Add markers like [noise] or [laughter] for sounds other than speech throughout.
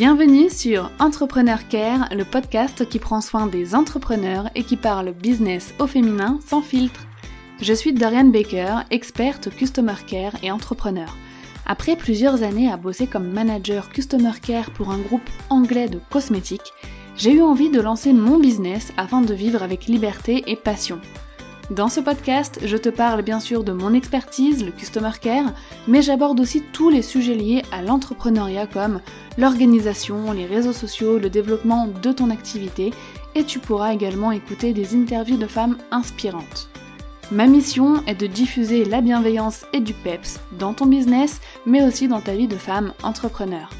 Bienvenue sur Entrepreneur Care, le podcast qui prend soin des entrepreneurs et qui parle business au féminin sans filtre. Je suis Dorian Baker, experte Customer Care et entrepreneur. Après plusieurs années à bosser comme manager Customer Care pour un groupe anglais de cosmétiques, j'ai eu envie de lancer mon business afin de vivre avec liberté et passion. Dans ce podcast, je te parle bien sûr de mon expertise, le Customer Care, mais j'aborde aussi tous les sujets liés à l'entrepreneuriat comme l'organisation, les réseaux sociaux, le développement de ton activité, et tu pourras également écouter des interviews de femmes inspirantes. Ma mission est de diffuser la bienveillance et du PEPS dans ton business, mais aussi dans ta vie de femme entrepreneur.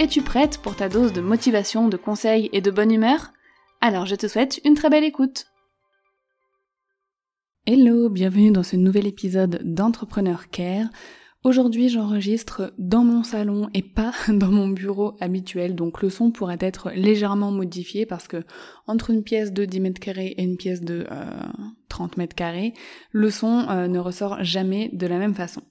Es-tu prête pour ta dose de motivation, de conseils et de bonne humeur? Alors je te souhaite une très belle écoute Hello, bienvenue dans ce nouvel épisode d'Entrepreneur Care. Aujourd'hui j'enregistre dans mon salon et pas [laughs] dans mon bureau habituel, donc le son pourrait être légèrement modifié parce que entre une pièce de 10 mètres carrés et une pièce de 30 euh, mètres carrés, le son euh, ne ressort jamais de la même façon.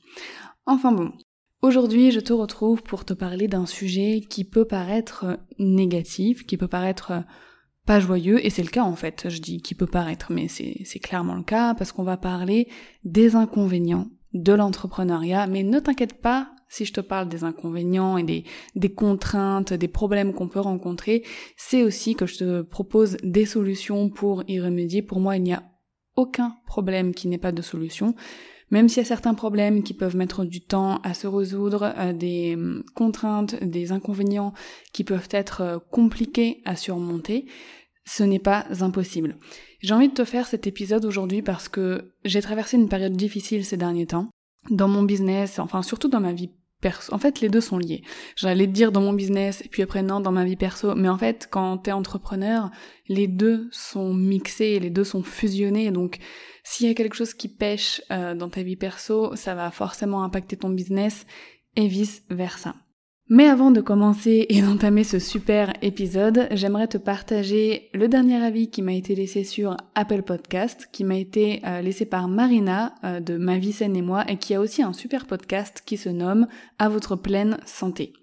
Enfin bon, Aujourd'hui, je te retrouve pour te parler d'un sujet qui peut paraître négatif, qui peut paraître pas joyeux, et c'est le cas en fait, je dis qui peut paraître, mais c'est clairement le cas, parce qu'on va parler des inconvénients de l'entrepreneuriat, mais ne t'inquiète pas si je te parle des inconvénients et des, contraintes, des problèmes qu'on peut rencontrer, c'est aussi que je te propose des solutions pour y remédier. Pour moi, il n'y a aucun problème qui n'ait pas de solution. Même s'il y a certains problèmes qui peuvent mettre du temps à se résoudre, euh, des hum, contraintes, des inconvénients qui peuvent être euh, compliqués à surmonter, ce n'est pas impossible. J'ai envie de te faire cet épisode aujourd'hui parce que j'ai traversé une période difficile ces derniers temps. Dans mon business, enfin surtout dans ma vie En fait, les deux sont liés. J'allais te dire dans mon business, et puis après non, dans ma vie perso. Mais en fait, quand t'es entrepreneur, les deux sont mixés, les deux sont fusionnés. Donc, s'il y a quelque chose qui pêche euh, dans ta vie perso, ça va forcément impacter ton business et vice versa. Mais avant de commencer et [laughs] d'entamer ce super épisode, j'aimerais te partager le dernier avis qui m'a été laissé sur Apple Podcast, qui m'a été euh, laissé par Marina euh, de Ma vie saine et moi, et qui a aussi un super podcast qui se nomme À votre pleine santé.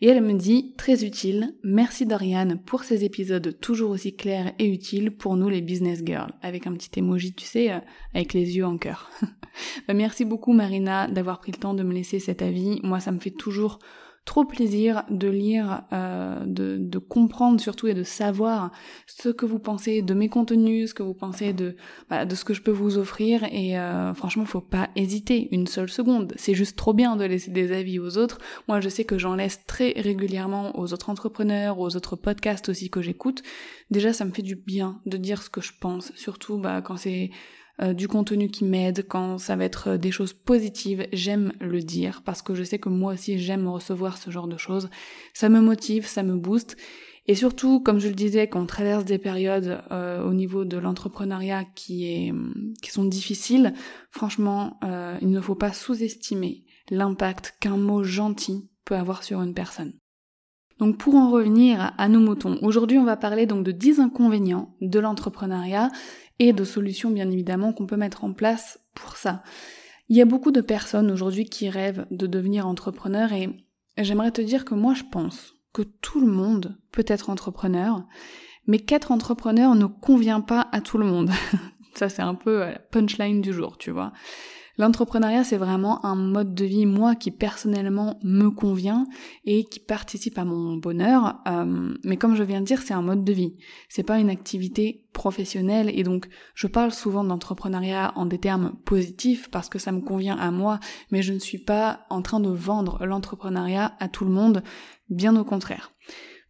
Et elle me dit, très utile, merci Doriane pour ces épisodes toujours aussi clairs et utiles pour nous les business girls, avec un petit emoji, tu sais, euh, avec les yeux en cœur. [laughs] Bah, merci beaucoup Marina d'avoir pris le temps de me laisser cet avis. Moi, ça me fait toujours trop plaisir de lire, euh, de, comprendre surtout et de savoir ce que vous pensez de mes contenus, ce que vous pensez de, de ce que je peux vous offrir. Et euh, franchement, faut pas hésiter une seule seconde. C'est juste trop bien de laisser des avis aux autres. Moi, je sais que j'en laisse très régulièrement aux autres entrepreneurs, aux autres podcasts aussi que j'écoute. Déjà, ça me fait du bien de dire ce que je pense, surtout bah, quand c'est euh, du contenu qui m'aide, quand ça va être euh, des choses positives, j'aime le dire parce que je sais que moi aussi j'aime recevoir ce genre de choses. Ça me motive, ça me booste. Et surtout, comme je le disais, quand on traverse des périodes euh, au niveau de l'entrepreneuriat qui, est, qui sont difficiles, franchement, il ne faut pas sous-estimer l'impact qu'un mot gentil peut avoir sur une personne. Donc pour en revenir à nos moutons, aujourd'hui on va parler donc de 10 inconvénients de l'entrepreneuriat et de solutions bien évidemment qu'on peut mettre en place pour ça. Il y a beaucoup de personnes aujourd'hui qui rêvent de devenir entrepreneur et j'aimerais te dire que moi je pense que tout le monde peut être entrepreneur, mais qu'être entrepreneur ne convient pas à tout le monde. [laughs] ça c'est un peu la punchline du jour, tu vois. L'entrepreneuriat, c'est vraiment un mode de vie, moi, qui personnellement me convient et qui participe à mon bonheur. Euh, mais comme je viens de dire, c'est un mode de vie. C'est pas une activité professionnelle et donc je parle souvent d'entrepreneuriat en des termes positifs parce que ça me convient à moi, mais je ne suis pas en train de vendre l'entrepreneuriat à tout le monde, bien au contraire.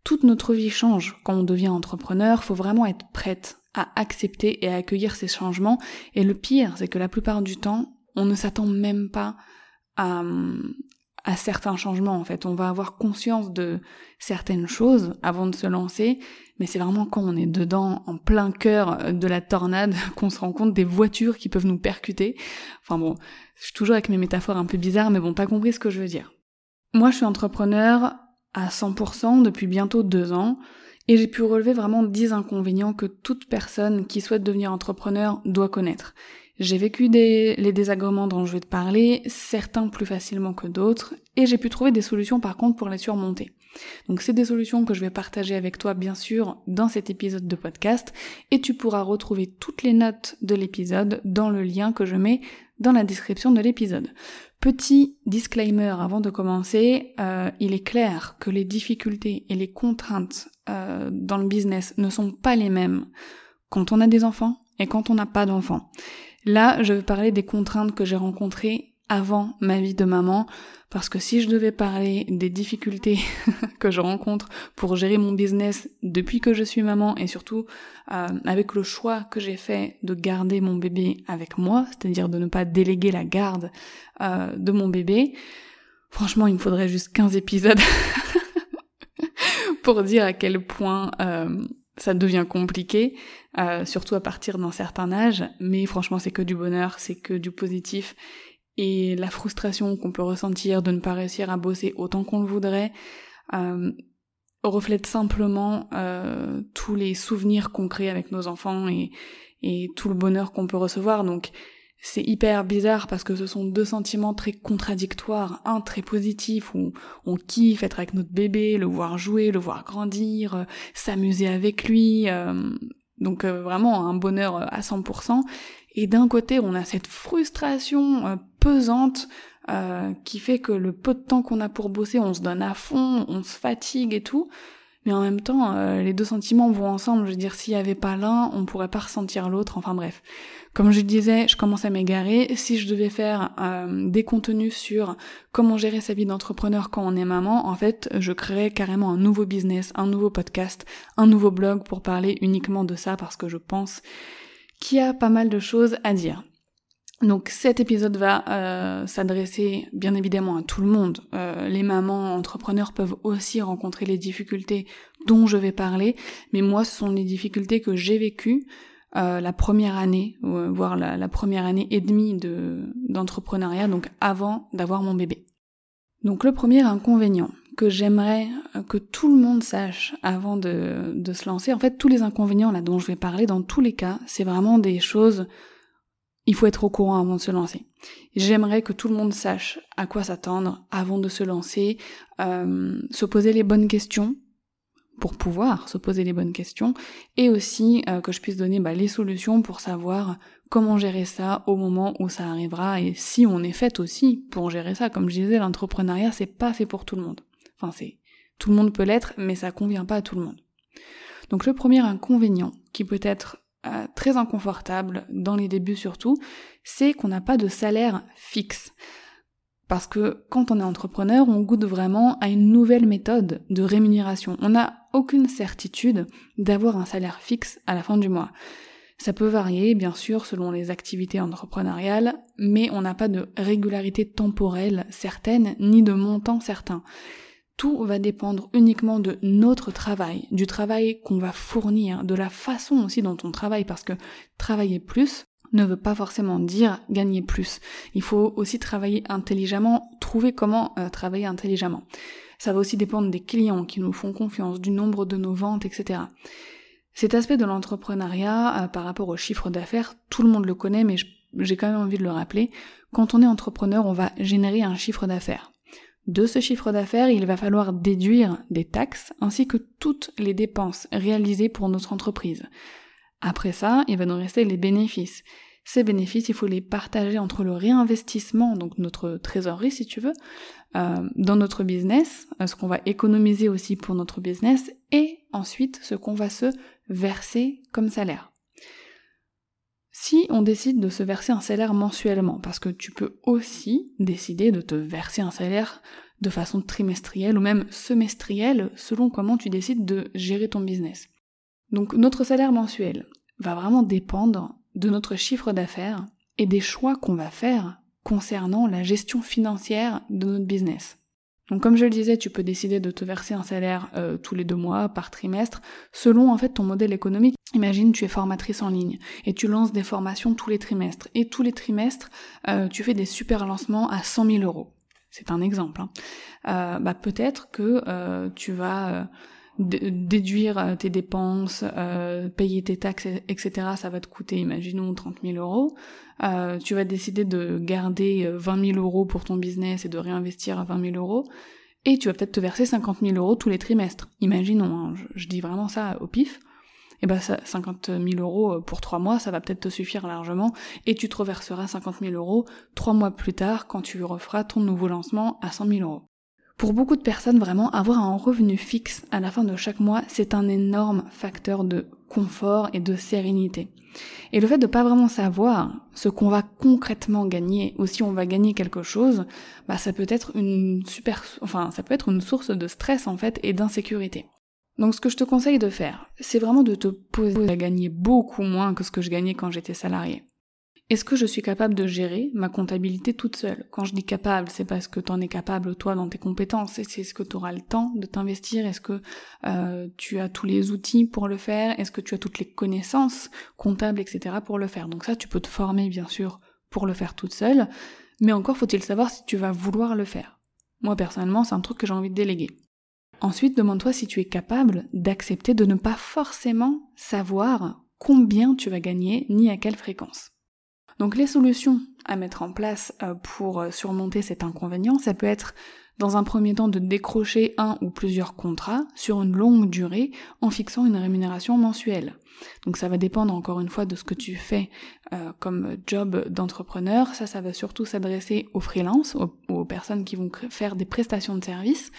Toute notre vie change quand on devient entrepreneur, faut vraiment être prête à accepter et à accueillir ces changements. Et le pire, c'est que la plupart du temps, on ne s'attend même pas à, à certains changements en fait. On va avoir conscience de certaines choses avant de se lancer, mais c'est vraiment quand on est dedans, en plein cœur de la tornade, [laughs] qu'on se rend compte des voitures qui peuvent nous percuter. Enfin bon, je suis toujours avec mes métaphores un peu bizarres, mais bon, t'as compris ce que je veux dire. Moi, je suis entrepreneur à 100% depuis bientôt deux ans, et j'ai pu relever vraiment 10 inconvénients que toute personne qui souhaite devenir entrepreneur doit connaître. J'ai vécu des, les désagréments dont je vais te parler, certains plus facilement que d'autres, et j'ai pu trouver des solutions par contre pour les surmonter. Donc c'est des solutions que je vais partager avec toi bien sûr dans cet épisode de podcast et tu pourras retrouver toutes les notes de l'épisode dans le lien que je mets dans la description de l'épisode. Petit disclaimer avant de commencer, euh, il est clair que les difficultés et les contraintes euh, dans le business ne sont pas les mêmes quand on a des enfants et quand on n'a pas d'enfants. Là, je vais parler des contraintes que j'ai rencontrées avant ma vie de maman, parce que si je devais parler des difficultés [laughs] que je rencontre pour gérer mon business depuis que je suis maman et surtout euh, avec le choix que j'ai fait de garder mon bébé avec moi, c'est-à-dire de ne pas déléguer la garde euh, de mon bébé, franchement il me faudrait juste 15 épisodes [laughs] pour dire à quel point euh, ça devient compliqué, euh, surtout à partir d'un certain âge, mais franchement c'est que du bonheur, c'est que du positif, et la frustration qu'on peut ressentir de ne pas réussir à bosser autant qu'on le voudrait euh, reflète simplement euh, tous les souvenirs qu'on crée avec nos enfants et, et tout le bonheur qu'on peut recevoir. Donc c'est hyper bizarre parce que ce sont deux sentiments très contradictoires. Un très positif où on kiffe être avec notre bébé, le voir jouer, le voir grandir, euh, s'amuser avec lui. Euh, donc euh, vraiment un bonheur à 100%. Et d'un côté, on a cette frustration pesante qui fait que le peu de temps qu'on a pour bosser, on se donne à fond, on se fatigue et tout mais en même temps, euh, les deux sentiments vont ensemble. Je veux dire, s'il y avait pas l'un, on pourrait pas ressentir l'autre. Enfin bref. Comme je disais, je commence à m'égarer. Si je devais faire euh, des contenus sur comment gérer sa vie d'entrepreneur quand on est maman, en fait, je créerais carrément un nouveau business, un nouveau podcast, un nouveau blog pour parler uniquement de ça parce que je pense qu'il y a pas mal de choses à dire. Donc cet épisode va euh, s'adresser bien évidemment à tout le monde. Euh, les mamans entrepreneurs peuvent aussi rencontrer les difficultés dont je vais parler, mais moi ce sont les difficultés que j'ai vécues euh, la première année, voire la, première année et demie de, d'entrepreneuriat, donc avant d'avoir mon bébé. Donc le premier inconvénient que j'aimerais que tout le monde sache avant de, de se lancer, en fait tous les inconvénients là dont je vais parler, dans tous les cas, c'est vraiment des choses il faut être au courant avant de se lancer. J'aimerais que tout le monde sache à quoi s'attendre avant de se lancer, euh, se poser les bonnes questions pour pouvoir se poser les bonnes questions et aussi euh, que je puisse donner bah, les solutions pour savoir comment gérer ça au moment où ça arrivera et si on est fait aussi pour gérer ça. Comme je disais, l'entrepreneuriat c'est pas fait pour tout le monde. Enfin c'est tout le monde peut l'être, mais ça convient pas à tout le monde. Donc le premier inconvénient qui peut être euh, très inconfortable, dans les débuts surtout, c'est qu'on n'a pas de salaire fixe. Parce que quand on est entrepreneur, on goûte vraiment à une nouvelle méthode de rémunération. On n'a aucune certitude d'avoir un salaire fixe à la fin du mois. Ça peut varier, bien sûr, selon les activités entrepreneuriales, mais on n'a pas de régularité temporelle certaine, ni de montant certain tout va dépendre uniquement de notre travail, du travail qu'on va fournir, de la façon aussi dont on travaille, parce que travailler plus ne veut pas forcément dire gagner plus. Il faut aussi travailler intelligemment, trouver comment euh, travailler intelligemment. Ça va aussi dépendre des clients qui nous font confiance, du nombre de nos ventes, etc. Cet aspect de l'entrepreneuriat euh, par rapport au chiffre d'affaires, tout le monde le connaît, mais j'ai quand même envie de le rappeler. Quand on est entrepreneur, on va générer un chiffre d'affaires. De ce chiffre d'affaires, il va falloir déduire des taxes ainsi que toutes les dépenses réalisées pour notre entreprise. Après ça, il va nous rester les bénéfices. Ces bénéfices, il faut les partager entre le réinvestissement, donc notre trésorerie si tu veux, euh, dans notre business, euh, ce qu'on va économiser aussi pour notre business, et ensuite ce qu'on va se verser comme salaire. Si on décide de se verser un salaire mensuellement, parce que tu peux aussi décider de te verser un salaire de façon trimestrielle ou même semestrielle selon comment tu décides de gérer ton business. Donc notre salaire mensuel va vraiment dépendre de notre chiffre d'affaires et des choix qu'on va faire concernant la gestion financière de notre business. Donc comme je le disais, tu peux décider de te verser un salaire euh, tous les deux mois, par trimestre, selon en fait ton modèle économique. Imagine tu es formatrice en ligne et tu lances des formations tous les trimestres. Et tous les trimestres, euh, tu fais des super lancements à 100 000 euros. C'est un exemple. Hein. Euh, bah peut-être que tu vas déduire euh, tes dépenses, euh, payer tes taxes, etc., ça va te coûter, imaginons, 30 000 euros. Euh, tu vas décider de garder 20 000 euros pour ton business et de réinvestir à 20 000 euros. et tu vas peut-être te verser 50 000 euros tous les trimestres. Imaginons, hein, je, dis vraiment ça au pif. Et ben ça, 50 000 euros pour trois mois, ça va peut-être te suffire largement, et tu te reverseras 50 000 euros trois mois plus tard quand tu referas ton nouveau lancement à 100 000 euros. Pour beaucoup de personnes, vraiment, avoir un revenu fixe à la fin de chaque mois, c'est un énorme facteur de confort et de sérénité. Et le fait de pas vraiment savoir ce qu'on va concrètement gagner ou si on va gagner quelque chose, bah ça peut être une super, enfin ça peut être une source de stress en fait et d'insécurité. Donc ce que je te conseille de faire, c'est vraiment de te poser à gagner beaucoup moins que ce que je gagnais quand j'étais salarié. Est-ce que je suis capable de gérer ma comptabilité toute seule? Quand je dis capable, c'est parce que tu en es capable toi dans tes compétences. Est-ce que tu auras le temps de t'investir Est-ce que euh, tu as tous les outils pour le faire? Est-ce que tu as toutes les connaissances comptables, etc. pour le faire? Donc ça, tu peux te former bien sûr pour le faire toute seule, mais encore faut-il savoir si tu vas vouloir le faire. Moi personnellement, c'est un truc que j'ai envie de déléguer. Ensuite, demande-toi si tu es capable d'accepter de ne pas forcément savoir combien tu vas gagner ni à quelle fréquence. Donc les solutions à mettre en place euh, pour euh, surmonter cet inconvénient, ça peut être dans un premier temps de décrocher un ou plusieurs contrats sur une longue durée en fixant une rémunération mensuelle. Donc ça va dépendre encore une fois de ce que tu fais euh, comme job d'entrepreneur. Ça, ça va surtout s'adresser aux freelances, aux, aux, personnes qui vont faire des prestations de services.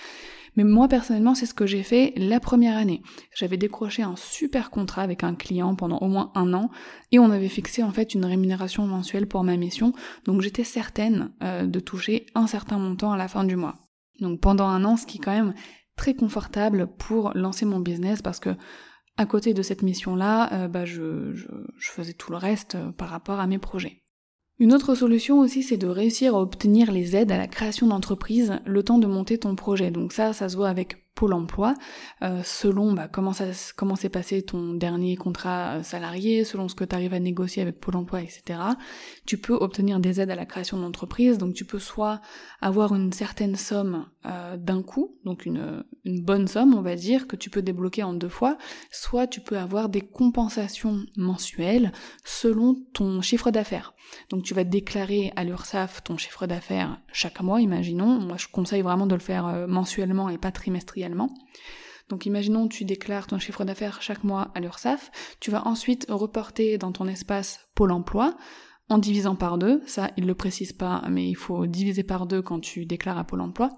Mais moi personnellement, c'est ce que j'ai fait la première année. J'avais décroché un super contrat avec un client pendant au moins un an et on avait fixé en fait une rémunération mensuelle pour ma mission. Donc j'étais certaine euh, de toucher un certain montant à la fin du mois. Donc pendant un an, ce qui est quand même très confortable pour lancer mon business parce que à côté de cette mission-là, euh, bah, je, faisais tout le reste euh, par rapport à mes projets. Une autre solution aussi, c'est de réussir à obtenir les aides à la création d'entreprise le temps de monter ton projet. Donc ça, ça se voit avec Pôle emploi, euh, selon bah, comment s'est passé ton dernier contrat euh, salarié, selon ce que tu arrives à négocier avec Pôle emploi, etc. Tu peux obtenir des aides à la création d'entreprise, donc tu peux soit avoir une certaine somme euh, d'un coup, donc une, une bonne somme on va dire, que tu peux débloquer en deux fois, soit tu peux avoir des compensations mensuelles selon ton chiffre d'affaires. Donc tu vas déclarer à l'URSSAF ton chiffre d'affaires chaque mois, imaginons. Moi je conseille vraiment de le faire mensuellement et pas trimestriellement donc imaginons tu déclares ton chiffre d'affaires chaque mois à l'URSSAF, tu vas ensuite reporter dans ton espace Pôle emploi en divisant par deux, ça il le précise pas mais il faut diviser par deux quand tu déclares à Pôle emploi,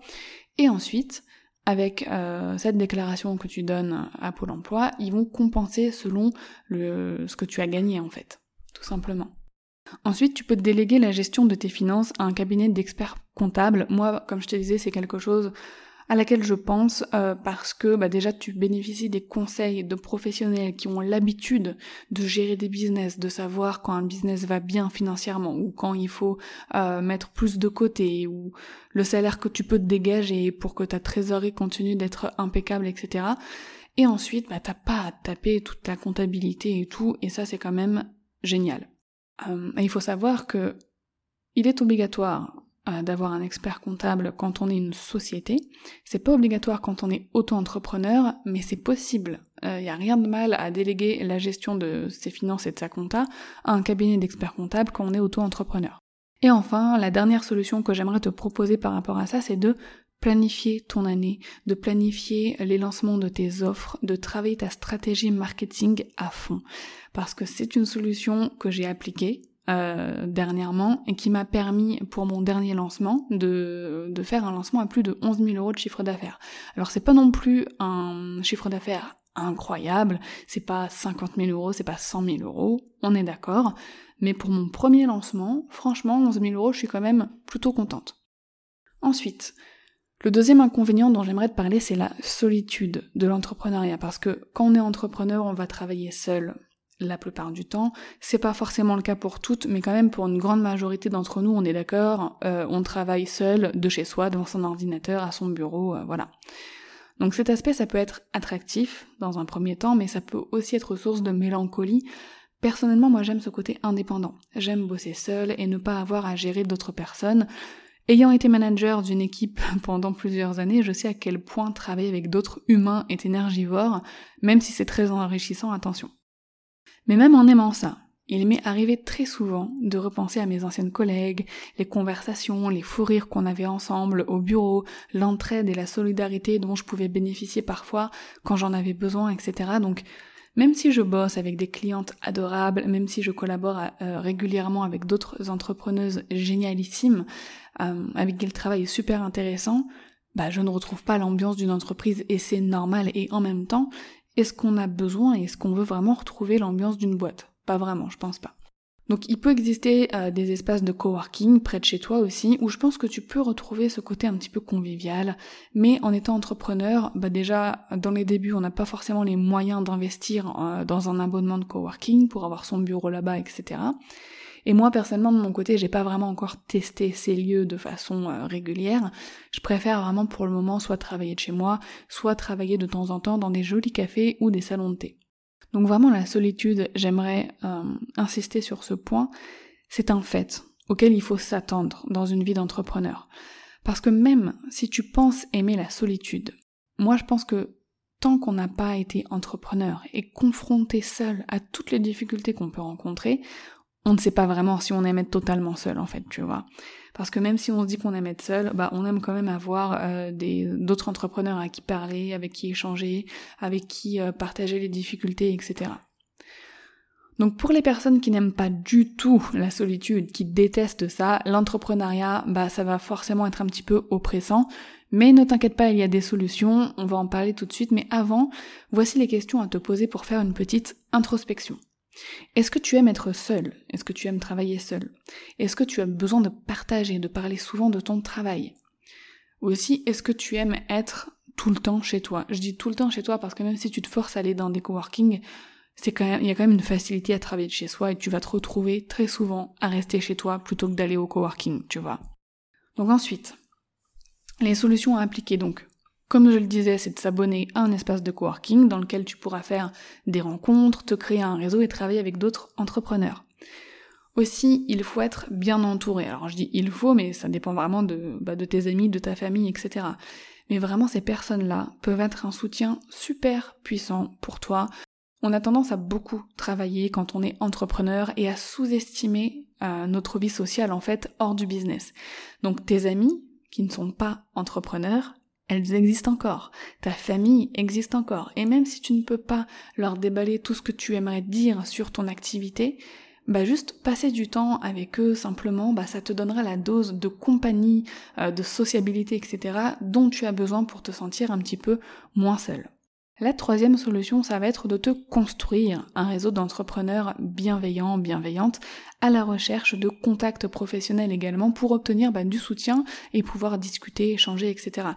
et ensuite avec euh, cette déclaration que tu donnes à Pôle emploi, ils vont compenser selon ce que tu as gagné en fait, tout simplement. Ensuite, tu peux déléguer la gestion de tes finances à un cabinet d'experts comptables. Moi, comme je te disais, c'est quelque chose à laquelle je pense euh, parce que bah, déjà tu bénéficies des conseils de professionnels qui ont l'habitude de gérer des business, de savoir quand un business va bien financièrement ou quand il faut euh, mettre plus de côté ou le salaire que tu peux te dégager pour que ta trésorerie continue d'être impeccable, etc. Et ensuite, bah, t'as pas à taper toute ta comptabilité et tout, et ça c'est quand même génial. Euh, il faut savoir que il est obligatoire euh, d'avoir un expert comptable quand on est une société. C'est pas obligatoire quand on est auto-entrepreneur, mais c'est possible. Il euh, n'y a rien de mal à déléguer la gestion de ses finances et de sa compta à un cabinet d'experts comptables quand on est auto-entrepreneur. Et enfin, la dernière solution que j'aimerais te proposer par rapport à ça, c'est de planifier ton année, de planifier les lancements de tes offres, de travailler ta stratégie marketing à fond. Parce que c'est une solution que j'ai appliquée, euh, dernièrement et qui m'a permis pour mon dernier lancement de, de faire un lancement à plus de 11 000 euros de chiffre d'affaires. Alors c'est pas non plus un chiffre d'affaires incroyable, c'est pas 50 000 euros, c'est pas 100 000 euros, on est d'accord, mais pour mon premier lancement, franchement 11 000 euros je suis quand même plutôt contente. Ensuite, le deuxième inconvénient dont j'aimerais te parler, c'est la solitude de l'entrepreneuriat, parce que quand on est entrepreneur, on va travailler seul, la plupart du temps. C'est pas forcément le cas pour toutes, mais quand même pour une grande majorité d'entre nous, on est d'accord, euh, on travaille seul, de chez soi, devant son ordinateur, à son bureau, euh, voilà. Donc cet aspect, ça peut être attractif dans un premier temps, mais ça peut aussi être source de mélancolie. Personnellement, moi j'aime ce côté indépendant. J'aime bosser seul et ne pas avoir à gérer d'autres personnes. Ayant été manager d'une équipe [laughs] pendant plusieurs années, je sais à quel point travailler avec d'autres humains est énergivore, même si c'est très enrichissant, attention. Mais même en aimant ça, il m'est arrivé très souvent de repenser à mes anciennes collègues, les conversations, les fous rires qu'on avait ensemble au bureau, l'entraide et la solidarité dont je pouvais bénéficier parfois quand j'en avais besoin, etc. Donc, même si je bosse avec des clientes adorables, même si je collabore euh, régulièrement avec d'autres entrepreneuses génialissimes, euh, avec qui le travail est super intéressant, bah je ne retrouve pas l'ambiance d'une entreprise et c'est normal. Et en même temps, est-ce qu'on a besoin et est-ce qu'on veut vraiment retrouver l'ambiance d'une boîte? Pas vraiment, je pense pas. Donc il peut exister euh, des espaces de coworking près de chez toi aussi, où je pense que tu peux retrouver ce côté un petit peu convivial, mais en étant entrepreneur, bah déjà dans les débuts on n'a pas forcément les moyens d'investir euh, dans un abonnement de coworking pour avoir son bureau là-bas, etc. Et moi personnellement de mon côté j'ai pas vraiment encore testé ces lieux de façon euh, régulière. Je préfère vraiment pour le moment soit travailler de chez moi, soit travailler de temps en temps dans des jolis cafés ou des salons de thé. Donc vraiment la solitude, j'aimerais euh, insister sur ce point, c'est un fait auquel il faut s'attendre dans une vie d'entrepreneur. Parce que même si tu penses aimer la solitude, moi je pense que tant qu'on n'a pas été entrepreneur et confronté seul à toutes les difficultés qu'on peut rencontrer, on ne sait pas vraiment si on aime être totalement seul en fait, tu vois. Parce que même si on se dit qu'on aime être seul, bah on aime quand même avoir euh, des d'autres entrepreneurs à qui parler, avec qui échanger, avec qui euh, partager les difficultés, etc. Donc pour les personnes qui n'aiment pas du tout la solitude, qui détestent ça, l'entrepreneuriat, bah ça va forcément être un petit peu oppressant. Mais ne t'inquiète pas, il y a des solutions, on va en parler tout de suite. Mais avant, voici les questions à te poser pour faire une petite introspection. Est-ce que tu aimes être seul Est-ce que tu aimes travailler seul Est-ce que tu as besoin de partager, de parler souvent de ton travail? Aussi, est-ce que tu aimes être tout le temps chez toi? Je dis tout le temps chez toi parce que même si tu te forces à aller dans des coworking, c'est quand il y a quand même une facilité à travailler de chez soi et tu vas te retrouver très souvent à rester chez toi plutôt que d'aller au coworking, tu vois. Donc ensuite, les solutions à appliquer donc. Comme je le disais, c'est de s'abonner à un espace de coworking dans lequel tu pourras faire des rencontres, te créer un réseau et travailler avec d'autres entrepreneurs. Aussi, il faut être bien entouré. Alors je dis il faut, mais ça dépend vraiment de, bah, de tes amis, de ta famille, etc. Mais vraiment, ces personnes-là peuvent être un soutien super puissant pour toi. On a tendance à beaucoup travailler quand on est entrepreneur et à sous-estimer euh, notre vie sociale en fait hors du business. Donc tes amis qui ne sont pas entrepreneurs, elles existent encore, ta famille existe encore, et même si tu ne peux pas leur déballer tout ce que tu aimerais dire sur ton activité, bah juste passer du temps avec eux simplement, bah ça te donnera la dose de compagnie, euh, de sociabilité, etc. dont tu as besoin pour te sentir un petit peu moins seul. La troisième solution, ça va être de te construire un réseau d'entrepreneurs bienveillants, bienveillantes, à la recherche de contacts professionnels également pour obtenir bah, du soutien et pouvoir discuter, échanger, etc.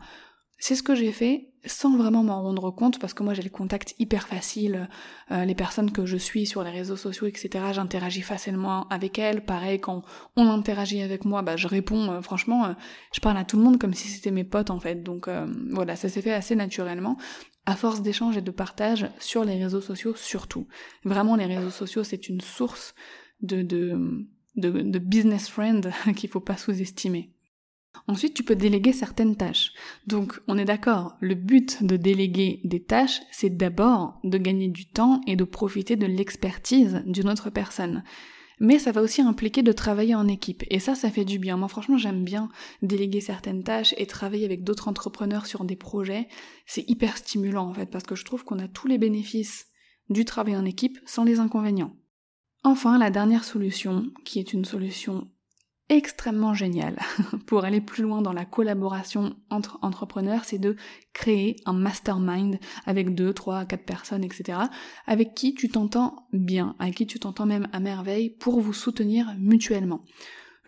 C'est ce que j'ai fait sans vraiment m'en rendre compte parce que moi j'ai les contacts hyper faciles, euh, les personnes que je suis sur les réseaux sociaux, etc. J'interagis facilement avec elles. Pareil, quand on interagit avec moi, bah je réponds. Euh, franchement, euh, je parle à tout le monde comme si c'était mes potes en fait. Donc voilà, ça s'est fait assez naturellement à force d'échanges et de partage sur les réseaux sociaux surtout. Vraiment, les réseaux sociaux c'est une source de de, de, de business friend [laughs] qu'il faut pas sous-estimer. Ensuite, tu peux déléguer certaines tâches. Donc, on est d'accord, le but de déléguer des tâches, c'est d'abord de gagner du temps et de profiter de l'expertise d'une autre personne. Mais ça va aussi impliquer de travailler en équipe. Et ça, ça fait du bien. Moi, franchement, j'aime bien déléguer certaines tâches et travailler avec d'autres entrepreneurs sur des projets. C'est hyper stimulant, en fait, parce que je trouve qu'on a tous les bénéfices du travail en équipe sans les inconvénients. Enfin, la dernière solution, qui est une solution extrêmement génial [laughs] pour aller plus loin dans la collaboration entre entrepreneurs, c'est de créer un mastermind avec deux, trois, quatre personnes, etc., avec qui tu t'entends bien, avec qui tu t'entends même à merveille pour vous soutenir mutuellement.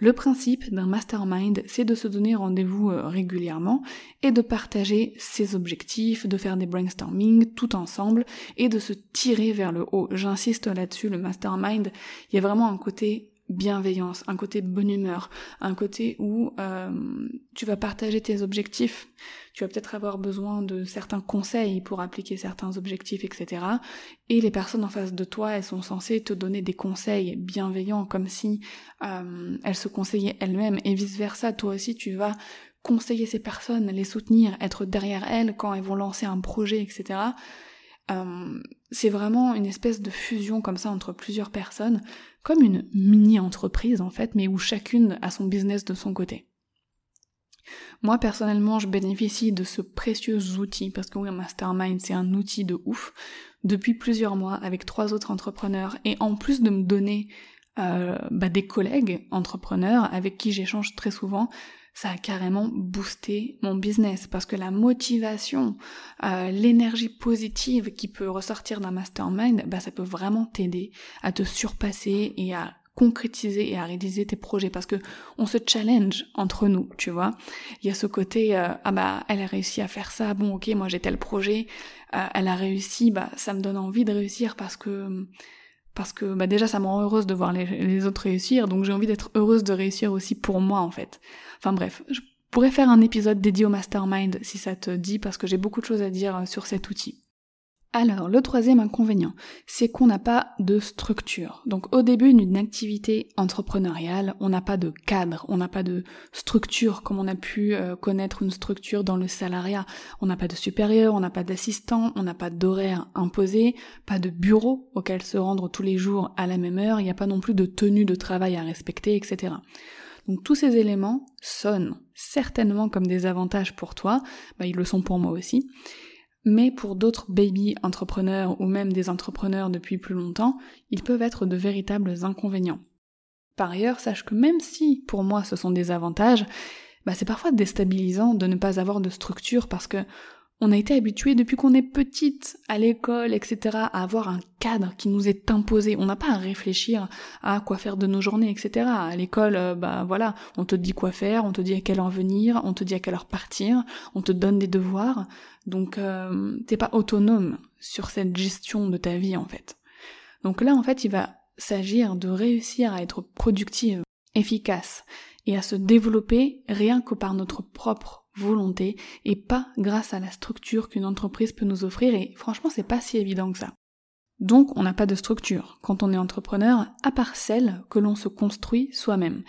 Le principe d'un mastermind, c'est de se donner rendez-vous euh, régulièrement et de partager ses objectifs, de faire des brainstorming tout ensemble et de se tirer vers le haut. J'insiste là-dessus, le mastermind, il y a vraiment un côté bienveillance, un côté bonne humeur, un côté où euh, tu vas partager tes objectifs, tu vas peut-être avoir besoin de certains conseils pour appliquer certains objectifs, etc. Et les personnes en face de toi, elles sont censées te donner des conseils bienveillants, comme si euh, elles se conseillaient elles-mêmes, et vice-versa, toi aussi tu vas conseiller ces personnes, les soutenir, être derrière elles quand elles vont lancer un projet, etc. Euh, c'est vraiment une espèce de fusion comme ça entre plusieurs personnes, comme une mini-entreprise en fait, mais où chacune a son business de son côté. Moi personnellement, je bénéficie de ce précieux outil parce que oui, un mastermind c'est un outil de ouf depuis plusieurs mois avec trois autres entrepreneurs et en plus de me donner euh, bah, des collègues entrepreneurs avec qui j'échange très souvent, ça a carrément boosté mon business parce que la motivation, euh, l'énergie positive qui peut ressortir d'un mastermind, bah, ça peut vraiment t'aider à te surpasser et à concrétiser et à réaliser tes projets parce que on se challenge entre nous, tu vois. Il y a ce côté euh, ah bah elle a réussi à faire ça, bon ok moi j'ai tel projet, euh, elle a réussi, bah ça me donne envie de réussir parce que parce que bah déjà ça me rend heureuse de voir les, autres réussir, donc j'ai envie d'être heureuse de réussir aussi pour moi en fait. Enfin bref, je pourrais faire un épisode dédié au mastermind si ça te dit parce que j'ai beaucoup de choses à dire euh, sur cet outil. Alors, le troisième inconvénient, c'est qu'on n'a pas de structure. Donc au début d'une activité entrepreneuriale, on n'a pas de cadre, on n'a pas de structure comme on a pu euh, connaître une structure dans le salariat. On n'a pas de supérieur, on n'a pas d'assistant, on n'a pas d'horaire imposé, pas de bureau auquel se rendre tous les jours à la même heure, il n'y a pas non plus de tenue de travail à respecter, etc. Donc tous ces éléments sonnent certainement comme des avantages pour toi, bah, ils le sont pour moi aussi, mais pour d'autres baby entrepreneurs ou même des entrepreneurs depuis plus longtemps, ils peuvent être de véritables inconvénients. Par ailleurs, sache que même si pour moi ce sont des avantages, bah c'est parfois déstabilisant de ne pas avoir de structure parce que on a été habitué depuis qu'on est petite à l'école, etc., à avoir un cadre qui nous est imposé. On n'a pas à réfléchir à quoi faire de nos journées, etc. À l'école, euh, bah voilà, on te dit quoi faire, on te dit à quelle heure venir, on te dit à quelle heure partir, on te donne des devoirs. Donc euh, t'es pas autonome sur cette gestion de ta vie en fait. Donc là en fait il va s'agir de réussir à être productive, efficace et à se développer rien que par notre propre volonté et pas grâce à la structure qu'une entreprise peut nous offrir et franchement c'est pas si évident que ça. Donc on n'a pas de structure quand on est entrepreneur à part celle que l'on se construit soi-même.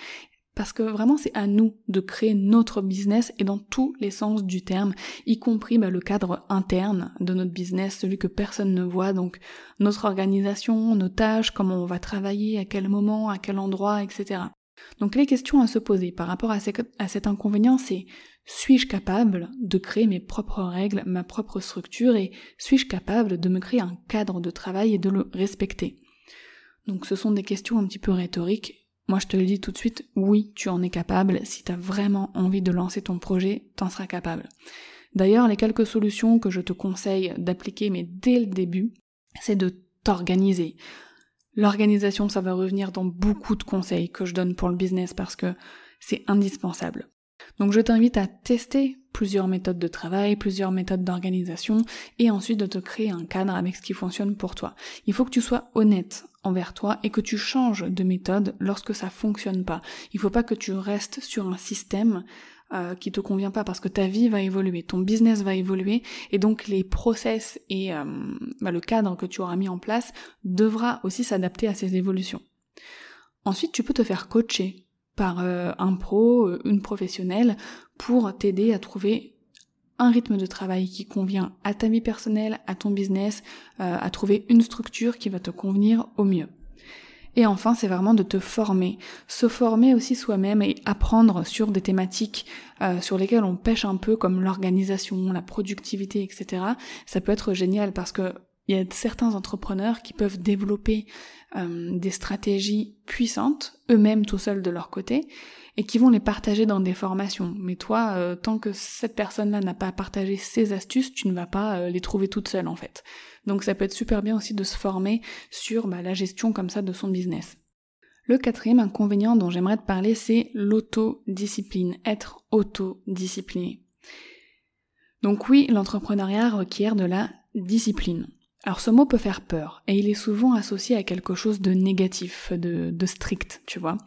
Parce que vraiment c'est à nous de créer notre business et dans tous les sens du terme, y compris bah, le cadre interne de notre business, celui que personne ne voit, donc notre organisation, nos tâches, comment on va travailler, à quel moment, à quel endroit, etc. Donc les questions à se poser par rapport à, cet inconvénient, c'est suis-je capable de créer mes propres règles, ma propre structure et suis-je capable de me créer un cadre de travail et de le respecter? Donc ce sont des questions un petit peu rhétoriques. Moi je te le dis tout de suite, oui, tu en es capable. Si tu as vraiment envie de lancer ton projet, t'en seras capable. D'ailleurs, les quelques solutions que je te conseille d'appliquer, mais dès le début, c'est de t'organiser. L'organisation, ça va revenir dans beaucoup de conseils que je donne pour le business parce que c'est indispensable. Donc je t'invite à tester plusieurs méthodes de travail, plusieurs méthodes d'organisation et ensuite de te créer un cadre avec ce qui fonctionne pour toi. Il faut que tu sois honnête envers toi et que tu changes de méthode lorsque ça fonctionne pas. Il faut pas que tu restes sur un système euh, qui te convient pas parce que ta vie va évoluer, ton business va évoluer et donc les process et euh, bah, le cadre que tu auras mis en place devra aussi s'adapter à ces évolutions. Ensuite, tu peux te faire coacher par euh, un pro, une professionnelle pour t'aider à trouver un rythme de travail qui convient à ta vie personnelle, à ton business, à trouver une structure qui va te convenir au mieux. Et enfin, c'est vraiment de te former, se former aussi soi-même et apprendre sur des thématiques euh, sur lesquelles on pêche un peu, comme l'organisation, la productivité, etc. Ça peut être génial parce que il y a certains entrepreneurs qui peuvent développer euh, des stratégies puissantes, eux-mêmes tout seuls de leur côté, et qui vont les partager dans des formations. Mais toi, euh, tant que cette personne-là n'a pas partagé ses astuces, tu ne vas pas les trouver toute seule en fait. Donc ça peut être super bien aussi de se former sur bah, la gestion comme ça de son business. Le quatrième inconvénient dont j'aimerais te parler, c'est l'autodiscipline, être autodiscipliné. Donc oui, l'entrepreneuriat requiert de la discipline. Alors ce mot peut faire peur, et il est souvent associé à quelque chose de négatif, de, strict, tu vois.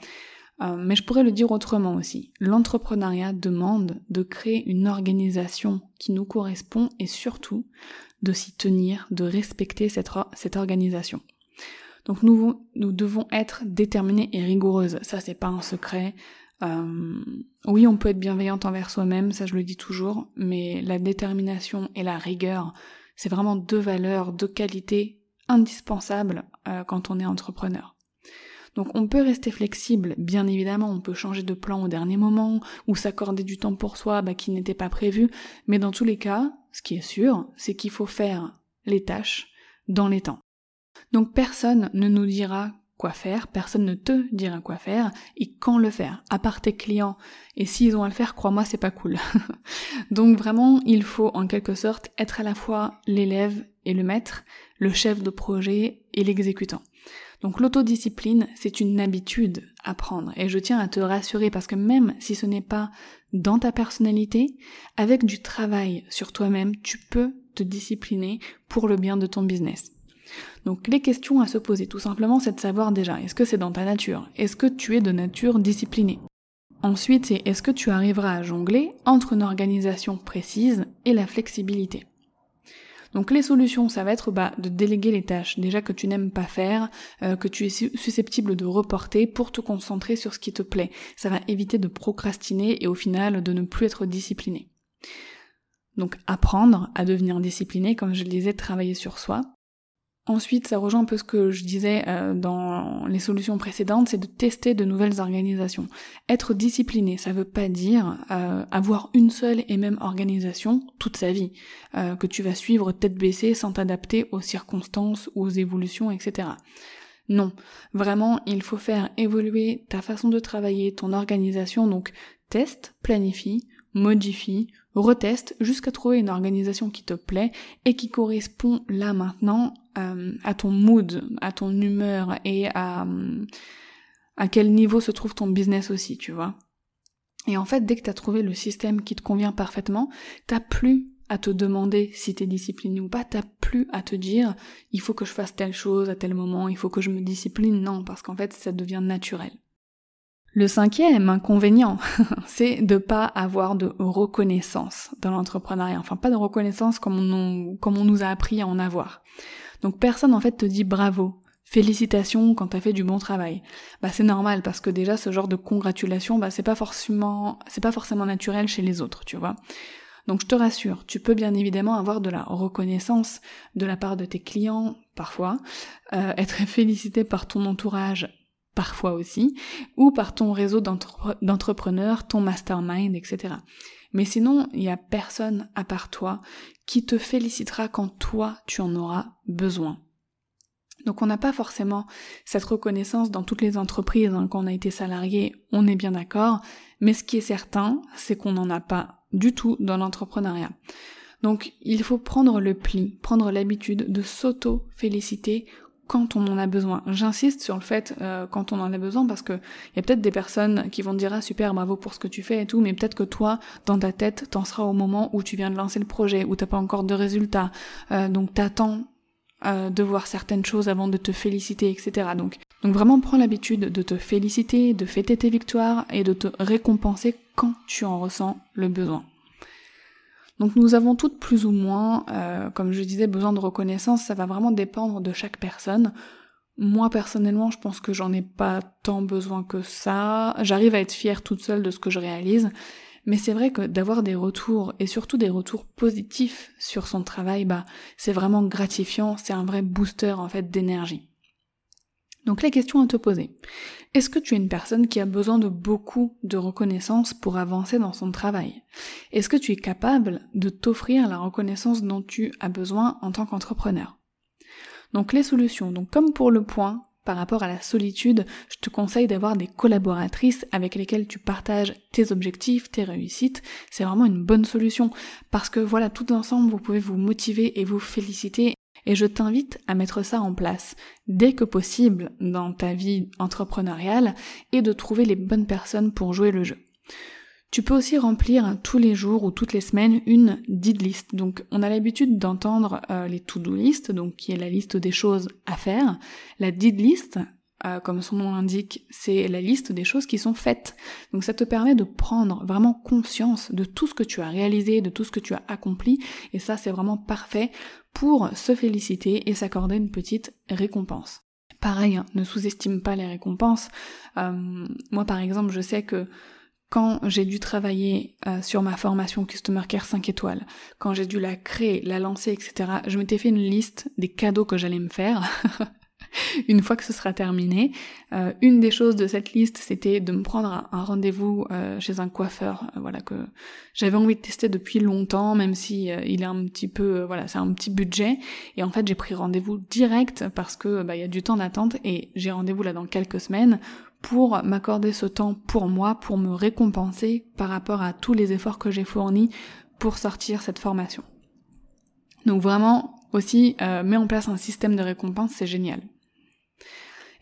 Euh, mais je pourrais le dire autrement aussi. L'entrepreneuriat demande de créer une organisation qui nous correspond et surtout de s'y tenir, de respecter cette, cette organisation. Donc nous, nous devons être déterminés et rigoureuses. Ça, c'est pas un secret. Euh, oui, on peut être bienveillante envers soi-même, ça je le dis toujours, mais la détermination et la rigueur, C'est vraiment deux valeurs, deux qualités indispensables euh, quand on est entrepreneur. Donc on peut rester flexible, bien évidemment, on peut changer de plan au dernier moment, ou s'accorder du temps pour soi bah, qui n'était pas prévu, mais dans tous les cas, ce qui est sûr, c'est qu'il faut faire les tâches dans les temps. Donc personne ne nous dira quoi faire, personne ne te dira quoi faire et quand le faire, à part tes clients. Et s'ils ont à le faire, crois-moi, c'est pas cool. [laughs] Donc vraiment, il faut en quelque sorte être à la fois l'élève et le maître, le chef de projet et l'exécutant. Donc l'autodiscipline, c'est une habitude à prendre et je tiens à te rassurer parce que même si ce n'est pas dans ta personnalité, avec du travail sur toi-même, tu peux te discipliner pour le bien de ton business. Donc les questions à se poser tout simplement, c'est de savoir déjà, est-ce que c'est dans ta nature? Est-ce que tu es de nature disciplinée? Ensuite, c'est est-ce que tu arriveras à jongler entre une organisation précise et la flexibilité? Donc les solutions, ça va être bah, de déléguer les tâches déjà que tu n'aimes pas faire, euh, que tu es susceptible de reporter pour te concentrer sur ce qui te plaît. Ça va éviter de procrastiner et au final de ne plus être discipliné. Donc apprendre à devenir discipliné, comme je le disais, travailler sur soi. Ensuite, ça rejoint un peu ce que je disais euh, dans les solutions précédentes, c'est de tester de nouvelles organisations. Être discipliné, ça veut pas dire euh, avoir une seule et même organisation toute sa vie, euh, que tu vas suivre tête baissée sans t'adapter aux circonstances aux évolutions, etc. Non, vraiment, il faut faire évoluer ta façon de travailler, ton organisation, donc teste, planifie, modifie, reteste jusqu'à trouver une organisation qui te plaît et qui correspond là maintenant euh, à ton mood, à ton humeur et à, à quel niveau se trouve ton business aussi, tu vois. Et en fait, dès que tu as trouvé le système qui te convient parfaitement, t'as plus à te demander si t'es discipliné ou pas, t'as plus à te dire il faut que je fasse telle chose à tel moment, il faut que je me discipline, non, parce qu'en fait ça devient naturel. Le cinquième inconvénient, [laughs] c'est de pas avoir de reconnaissance dans l'entrepreneuriat. Enfin, pas de reconnaissance comme on, nous a appris à en avoir. Donc personne en fait te dit bravo, félicitations quand t'as fait du bon travail. Bah c'est normal parce que déjà ce genre de congratulation, bah c'est pas forcément, c'est pas forcément naturel chez les autres, tu vois. Donc je te rassure, tu peux bien évidemment avoir de la reconnaissance de la part de tes clients, parfois, euh, être [laughs] félicité par ton entourage parfois aussi, ou par ton réseau d'entrepreneurs, ton mastermind, etc. Mais sinon, il n'y a personne à part toi qui te félicitera quand toi tu en auras besoin. Donc on n'a pas forcément cette reconnaissance dans toutes les entreprises hein, quand on a été salarié, on est bien d'accord, mais ce qui est certain, c'est qu'on n'en a pas du tout dans l'entrepreneuriat. Donc il faut prendre le pli, prendre l'habitude de s'auto-féliciter quand on en a besoin. J'insiste sur le fait euh, quand on en a besoin parce que il y a peut-être des personnes qui vont dire ah super bravo pour ce que tu fais et tout, mais peut-être que toi dans ta tête t'en seras au moment où tu viens de lancer le projet où t'as pas encore de résultats, euh, donc t'attends euh, de voir certaines choses avant de te féliciter, etc. Donc vraiment prends l'habitude de te féliciter, de fêter tes victoires et de te récompenser quand tu en ressens le besoin. Donc nous avons toutes plus ou moins, euh, comme je disais, besoin de reconnaissance, ça va vraiment dépendre de chaque personne. Moi personnellement, je pense que j'en ai pas tant besoin que ça. J'arrive à être fière toute seule de ce que je réalise. Mais c'est vrai que d'avoir des retours, et surtout des retours positifs sur son travail, bah, c'est vraiment gratifiant, c'est un vrai booster en fait d'énergie. Donc la question à te poser. Est-ce que tu es une personne qui a besoin de beaucoup de reconnaissance pour avancer dans son travail? Est-ce que tu es capable de t'offrir la reconnaissance dont tu as besoin en tant qu'entrepreneur? Donc les solutions, donc comme pour le point, par rapport à la solitude, je te conseille d'avoir des collaboratrices avec lesquelles tu partages tes objectifs, tes réussites. C'est vraiment une bonne solution. Parce que voilà, tout ensemble, vous pouvez vous motiver et vous féliciter et je t'invite à mettre ça en place dès que possible dans ta vie entrepreneuriale et de trouver les bonnes personnes pour jouer le jeu. Tu peux aussi remplir tous les jours ou toutes les semaines une did list. Donc on a l'habitude d'entendre euh, les to-do list, donc qui est la liste des choses à faire. La did list, euh, comme son nom l'indique, c'est la liste des choses qui sont faites. Donc ça te permet de prendre vraiment conscience de tout ce que tu as réalisé, de tout ce que tu as accompli, et ça c'est vraiment parfait pour se féliciter et s'accorder une petite récompense. Pareil, hein, ne sous-estime pas les récompenses. Euh, moi par exemple, je sais que quand j'ai dû travailler euh, sur ma formation Customer Care 5 étoiles, quand j'ai dû la créer, la lancer, etc., je m'étais fait une liste des cadeaux que j'allais me faire. [laughs] [laughs] une fois que ce sera terminé. Euh, une des choses de cette liste, c'était de me prendre un, rendez-vous euh, chez un coiffeur, euh, voilà que j'avais envie de tester depuis longtemps, même si il est un petit peu, voilà, c'est un petit budget. Et en fait, j'ai pris rendez-vous direct parce que bah, il y a du temps d'attente et j'ai rendez-vous là dans quelques semaines pour m'accorder ce temps pour moi, pour me récompenser par rapport à tous les efforts que j'ai fournis pour sortir cette formation. Donc vraiment aussi, mets en place un système de récompense, c'est génial.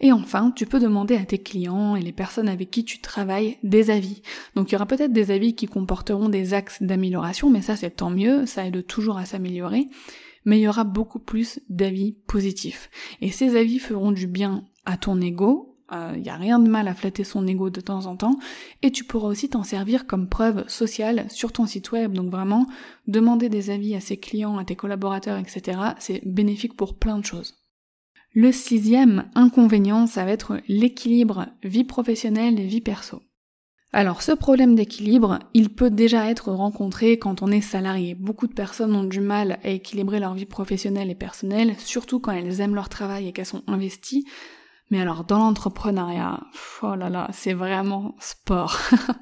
Et enfin, tu peux demander à tes clients et les personnes avec qui tu travailles des avis. Donc il y aura peut-être des avis qui comporteront des axes d'amélioration, mais ça c'est tant mieux, ça aide toujours à s'améliorer. Mais il y aura beaucoup plus d'avis positifs. Et ces avis feront du bien à ton ego, il euh, n'y a rien de mal à flatter son ego de temps en temps, et tu pourras aussi t'en servir comme preuve sociale sur ton site web. Donc vraiment, demander des avis à ses clients, à tes collaborateurs, etc., c'est bénéfique pour plein de choses. Le sixième inconvénient, ça va être l'équilibre vie professionnelle et vie perso. Alors ce problème d'équilibre, il peut déjà être rencontré quand on est salarié. Beaucoup de personnes ont du mal à équilibrer leur vie professionnelle et personnelle, surtout quand elles aiment leur travail et qu'elles sont investies. Mais alors dans l'entrepreneuriat, oh là là, c'est vraiment sport.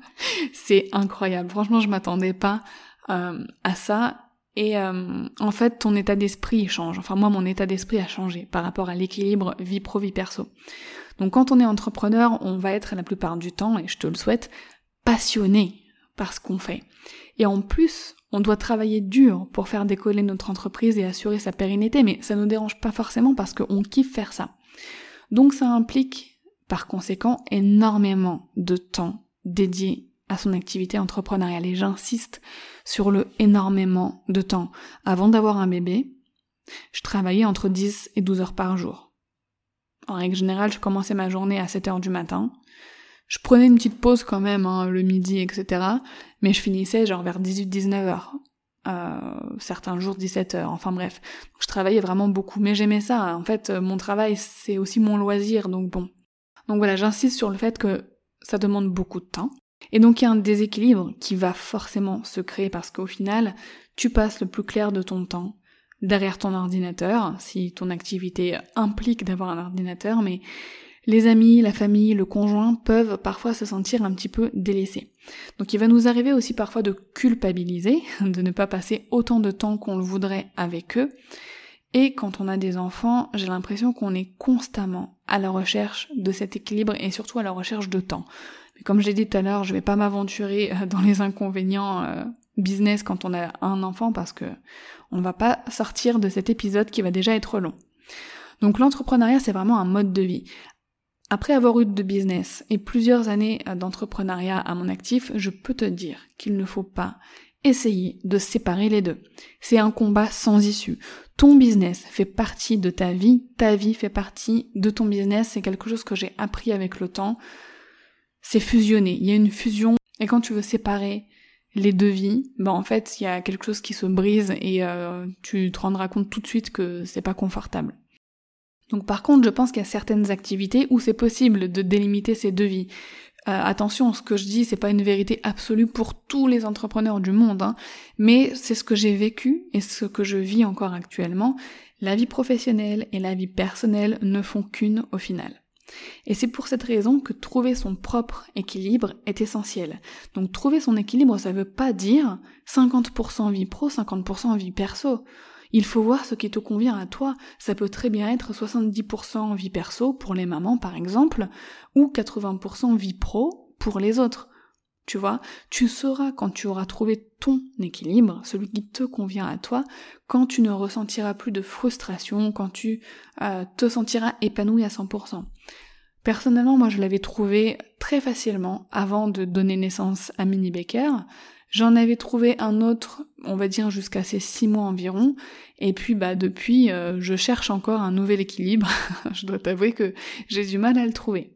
[laughs] c'est incroyable. Franchement, je m'attendais pas euh, à ça et euh, en fait, ton état d'esprit change. Enfin, moi, mon état d'esprit a changé par rapport à l'équilibre vie pro-vie perso. Donc, quand on est entrepreneur, on va être la plupart du temps, et je te le souhaite, passionné par ce qu'on fait. Et en plus, on doit travailler dur pour faire décoller notre entreprise et assurer sa pérennité, mais ça ne nous dérange pas forcément parce qu'on kiffe faire ça. Donc, ça implique, par conséquent, énormément de temps dédié à son activité entrepreneuriale. Et j'insiste sur le énormément de temps. Avant d'avoir un bébé, je travaillais entre 10 et 12 heures par jour. En règle générale, je commençais ma journée à 7 heures du matin. Je prenais une petite pause quand même, hein, le midi, etc. Mais je finissais genre vers 18-19 heures. Euh, certains jours 17 heures, enfin bref. je travaillais vraiment beaucoup, mais j'aimais ça. En fait, mon travail, c'est aussi mon loisir, donc bon. Donc voilà, j'insiste sur le fait que ça demande beaucoup de temps. Et donc il y a un déséquilibre qui va forcément se créer parce qu'au final, tu passes le plus clair de ton temps derrière ton ordinateur, si ton activité implique d'avoir un ordinateur, mais les amis, la famille, le conjoint peuvent parfois se sentir un petit peu délaissés. Donc il va nous arriver aussi parfois de culpabiliser, [laughs] de ne pas passer autant de temps qu'on le voudrait avec eux. Et quand on a des enfants, j'ai l'impression qu'on est constamment à la recherche de cet équilibre et surtout à la recherche de temps comme j'ai dit tout à l'heure, je vais pas m'aventurer euh, dans les inconvénients euh, business quand on a un enfant parce que on va pas sortir de cet épisode qui va déjà être long. Donc l'entrepreneuriat c'est vraiment un mode de vie. Après avoir eu de business et plusieurs années euh, d'entrepreneuriat à mon actif, je peux te dire qu'il ne faut pas essayer de séparer les deux. C'est un combat sans issue. Ton business fait partie de ta vie, ta vie fait partie de ton business, c'est quelque chose que j'ai appris avec le temps c'est fusionné. Il y a une fusion. Et quand tu veux séparer les deux vies, bah en fait, il y a quelque chose qui se brise et euh, tu te rendras compte tout de suite que c'est pas confortable. Donc par contre, je pense qu'il y a certaines activités où c'est possible de délimiter ces deux vies. Euh, attention, ce que je dis, c'est pas une vérité absolue pour tous les entrepreneurs du monde, hein, mais c'est ce que j'ai vécu et ce que je vis encore actuellement. La vie professionnelle et la vie personnelle ne font qu'une au final. Et c'est pour cette raison que trouver son propre équilibre est essentiel. Donc trouver son équilibre, ça veut pas dire 50% vie pro, 50% vie perso. Il faut voir ce qui te convient à toi. Ça peut très bien être 70% vie perso pour les mamans par exemple, ou 80% vie pro pour les autres. Tu vois, tu sauras quand tu auras trouvé ton équilibre, celui qui te convient à toi, quand tu ne ressentiras plus de frustration, quand tu euh, te sentiras épanoui à 100%. Personnellement, moi je l'avais trouvé très facilement avant de donner naissance à Minnie Baker. J'en avais trouvé un autre, on va dire jusqu'à ces six mois environ, et puis bah depuis, euh, je cherche encore un nouvel équilibre. [laughs] je dois t'avouer que j'ai du mal à le trouver.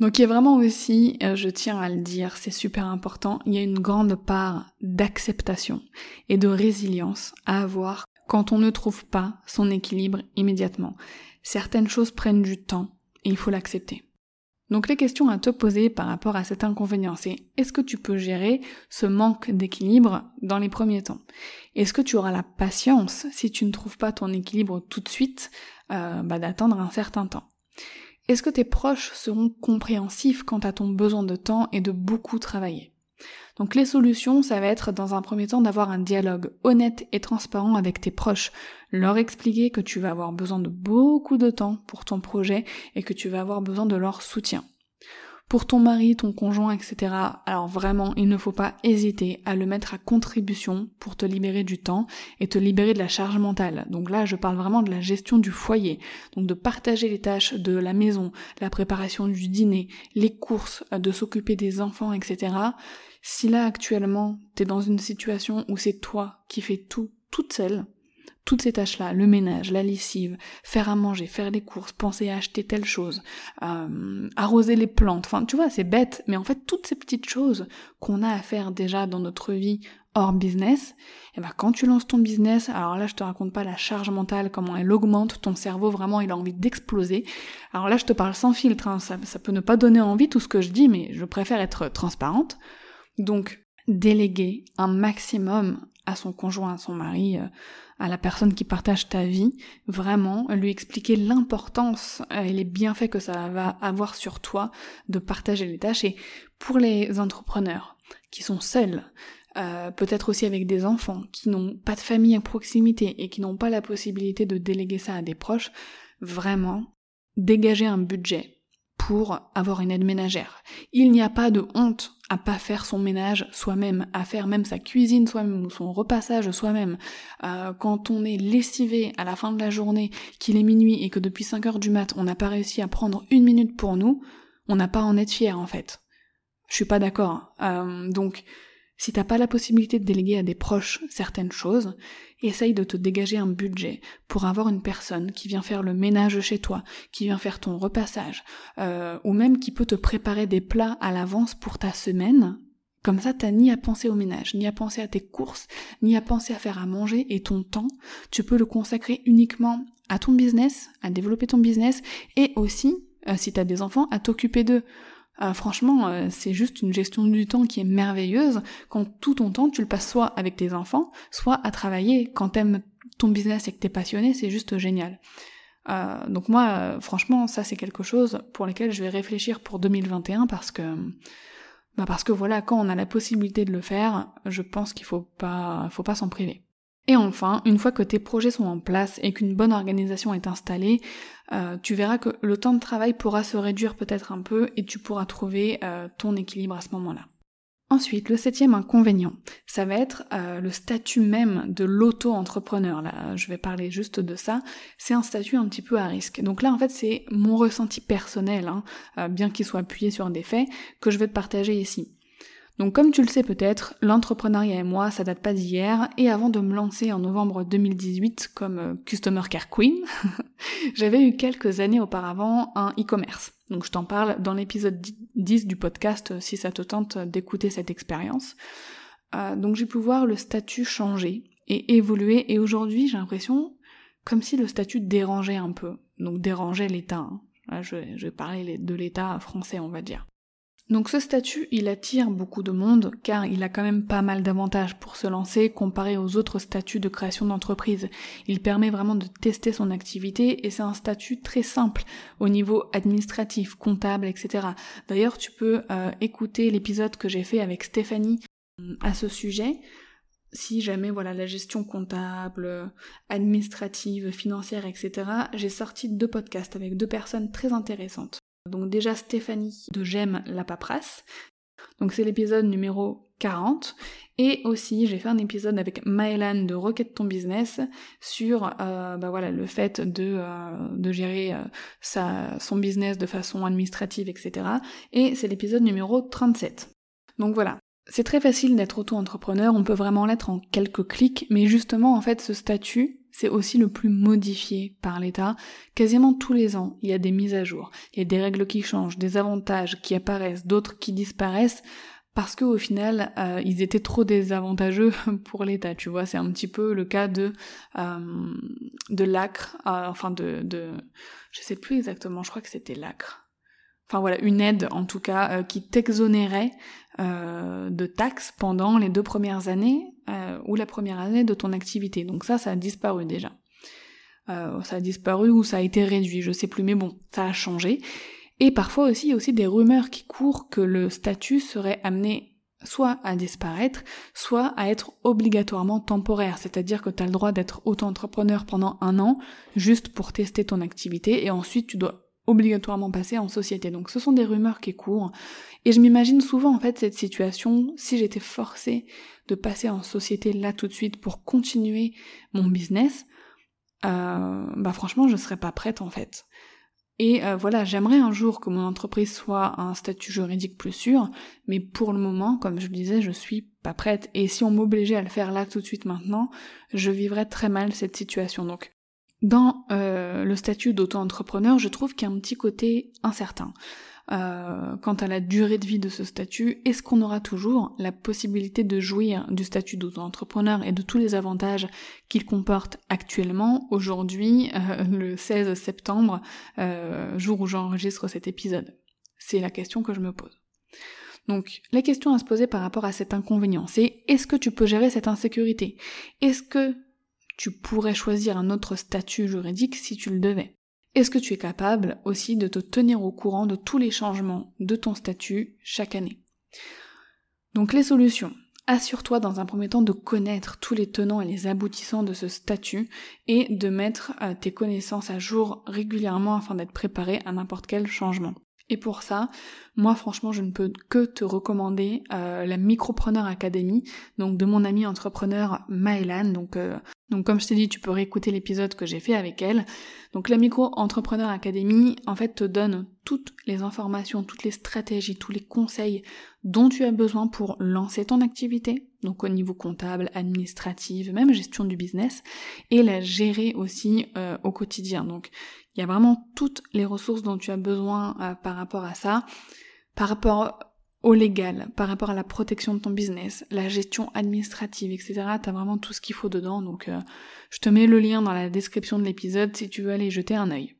Donc il y a vraiment aussi, euh, je tiens à le dire, c'est super important, il y a une grande part d'acceptation et de résilience à avoir quand on ne trouve pas son équilibre immédiatement. Certaines choses prennent du temps, et il faut l'accepter. Donc les questions à te poser par rapport à cet inconvénient, c'est est-ce que tu peux gérer ce manque d'équilibre dans les premiers temps? Est-ce que tu auras la patience, si tu ne trouves pas ton équilibre tout de suite, euh, bah, d'attendre un certain temps? Est-ce que tes proches seront compréhensifs quant à ton besoin de temps et de beaucoup travailler? Donc les solutions, ça va être dans un premier temps d'avoir un dialogue honnête et transparent avec tes proches, leur expliquer que tu vas avoir besoin de beaucoup de temps pour ton projet et que tu vas avoir besoin de leur soutien. Pour ton mari, ton conjoint, etc., alors vraiment, il ne faut pas hésiter à le mettre à contribution pour te libérer du temps et te libérer de la charge mentale. Donc là, je parle vraiment de la gestion du foyer, donc de partager les tâches de la maison, la préparation du dîner, les courses, de s'occuper des enfants, etc. Si là actuellement t'es dans une situation où c'est toi qui fais tout toute seule, toutes ces tâches-là, le ménage, la lessive, faire à manger, faire les courses, penser à acheter telle chose, euh, arroser les plantes, enfin tu vois c'est bête, mais en fait toutes ces petites choses qu'on a à faire déjà dans notre vie hors business, et eh ben quand tu lances ton business, alors là je te raconte pas la charge mentale, comment elle augmente, ton cerveau vraiment il a envie d'exploser. Alors là je te parle sans filtre, hein, ça, ça peut ne pas donner envie tout ce que je dis, mais je préfère être transparente. Donc, déléguer un maximum à son conjoint, à son mari, euh, à la personne qui partage ta vie, vraiment lui expliquer l'importance et les bienfaits que ça va avoir sur toi de partager les tâches. Et pour les entrepreneurs qui sont seuls, euh, peut-être aussi avec des enfants, qui n'ont pas de famille à proximité et qui n'ont pas la possibilité de déléguer ça à des proches, vraiment dégager un budget pour avoir une aide ménagère. Il n'y a pas de honte à pas faire son ménage soi-même, à faire même sa cuisine soi-même ou son repassage soi-même. Euh, quand on est lessivé à la fin de la journée, qu'il est minuit et que depuis 5 heures du mat, on n'a pas réussi à prendre une minute pour nous, on n'a pas en être fier en fait. Je suis pas d'accord. Euh, donc si t'as pas la possibilité de déléguer à des proches certaines choses, essaye de te dégager un budget pour avoir une personne qui vient faire le ménage chez toi, qui vient faire ton repassage, euh, ou même qui peut te préparer des plats à l'avance pour ta semaine. Comme ça, t'as ni à penser au ménage, ni à penser à tes courses, ni à penser à faire à manger, et ton temps, tu peux le consacrer uniquement à ton business, à développer ton business, et aussi, euh, si t'as des enfants, à t'occuper d'eux. Euh, franchement, euh, c'est juste une gestion du temps qui est merveilleuse quand tout ton temps tu le passes soit avec tes enfants, soit à travailler. Quand t'aimes ton business et que t'es passionné, c'est juste génial. Euh, donc moi, franchement, ça c'est quelque chose pour lequel je vais réfléchir pour 2021 parce que, bah parce que voilà, quand on a la possibilité de le faire, je pense qu'il faut pas, faut pas s'en priver. Et enfin, une fois que tes projets sont en place et qu'une bonne organisation est installée, euh, tu verras que le temps de travail pourra se réduire peut-être un peu et tu pourras trouver euh, ton équilibre à ce moment-là. Ensuite, le septième inconvénient, ça va être euh, le statut même de l'auto-entrepreneur. Là, je vais parler juste de ça. C'est un statut un petit peu à risque. Donc là, en fait, c'est mon ressenti personnel, hein, bien qu'il soit appuyé sur des faits, que je vais te partager ici. Donc comme tu le sais peut-être, l'entrepreneuriat et moi, ça date pas d'hier, et avant de me lancer en novembre 2018 comme euh, Customer Care Queen, [laughs] j'avais eu quelques années auparavant un e-commerce. Donc je t'en parle dans l'épisode 10 du podcast euh, si ça te tente d'écouter cette expérience. Euh, donc j'ai pu voir le statut changer et évoluer, et aujourd'hui j'ai l'impression comme si le statut dérangeait un peu, donc dérangeait l'État. Hein. Je, je parler de l'État français, on va dire. Donc ce statut, il attire beaucoup de monde car il a quand même pas mal d'avantages pour se lancer comparé aux autres statuts de création d'entreprise. Il permet vraiment de tester son activité et c'est un statut très simple au niveau administratif, comptable, etc. D'ailleurs, tu peux euh, écouter l'épisode que j'ai fait avec Stéphanie euh, à ce sujet si jamais voilà la gestion comptable, administrative, financière, etc. J'ai sorti deux podcasts avec deux personnes très intéressantes. Donc déjà Stéphanie de J'aime la paperasse. Donc c'est l'épisode numéro 40. Et aussi j'ai fait un épisode avec Maëlan de Rocket Ton Business sur euh, bah voilà, le fait de, euh, gérer euh, son business de façon administrative, etc. Et c'est l'épisode numéro 37. Donc voilà, c'est très facile d'être auto-entrepreneur, on peut vraiment l'être en quelques clics, mais justement en fait ce statut, c'est aussi le plus modifié par l'État. Quasiment tous les ans, il y a des mises à jour, il y a des règles qui changent, des avantages qui apparaissent, d'autres qui disparaissent, parce qu'au final, euh, ils étaient trop désavantageux [laughs] pour l'État, tu vois. C'est un petit peu le cas de euh, de l'ACRE, euh, enfin de, de... Je sais plus exactement, je crois que c'était l'ACRE enfin voilà, une aide en tout cas euh, qui t'exonérait euh, de taxes pendant les deux premières années euh, ou la première année de ton activité. Donc ça, ça a disparu déjà. ça a disparu ou ça a été réduit, je sais plus, mais bon, ça a changé. Et parfois aussi, il y a aussi des rumeurs qui courent que le statut serait amené soit à disparaître, soit à être obligatoirement temporaire, c'est-à-dire que tu as le droit d'être auto-entrepreneur pendant un an, juste pour tester ton activité, et ensuite tu dois obligatoirement passer en société. Donc ce sont des rumeurs qui courent. Et je m'imagine souvent en fait cette situation, si j'étais forcée de passer en société là tout de suite pour continuer mon business, euh, bah franchement je serais pas prête en fait. Et euh, voilà, j'aimerais un jour que mon entreprise soit un statut juridique plus sûr, mais pour le moment, comme je le disais, je suis pas prête. Et si on m'obligeait à le faire là tout de suite maintenant, je vivrais très mal cette situation. Donc dans euh, le statut d'auto-entrepreneur, je trouve qu'il y a un petit côté incertain. Euh, quant à la durée de vie de ce statut, est-ce qu'on aura toujours la possibilité de jouir du statut d'auto-entrepreneur et de tous les avantages qu'il comporte actuellement, aujourd'hui, euh, le 16 septembre, jour où j'enregistre cet épisode C'est la question que je me pose. Donc la question à se poser par rapport à cet inconvénient, c'est est-ce que tu peux gérer cette insécurité? Est-ce que tu pourrais choisir un autre statut juridique si tu le devais. Est-ce que tu es capable aussi de te tenir au courant de tous les changements de ton statut chaque année? Donc les solutions. Assure-toi dans un premier temps de connaître tous les tenants et les aboutissants de ce statut et de mettre euh, tes connaissances à jour régulièrement afin d'être préparé à n'importe quel changement. Et pour ça, moi franchement, je ne peux que te recommander euh, la Micropreneur Academy, donc de mon amie entrepreneur Maëlan. Donc, euh, donc comme je t'ai dit, tu peux réécouter l'épisode que j'ai fait avec elle. Donc la Micro-Entrepreneur Academy, en fait, te donne toutes les informations, toutes les stratégies, tous les conseils dont tu as besoin pour lancer ton activité, donc au niveau comptable, administratif, même gestion du business, et la gérer aussi euh, au quotidien. Donc il y a vraiment toutes les ressources dont tu as besoin euh, par rapport à ça, par rapport au légal, par rapport à la protection de ton business, la gestion administrative, etc. T'as vraiment tout ce qu'il faut dedans, donc euh, je te mets le lien dans la description de l'épisode si tu veux aller jeter un œil.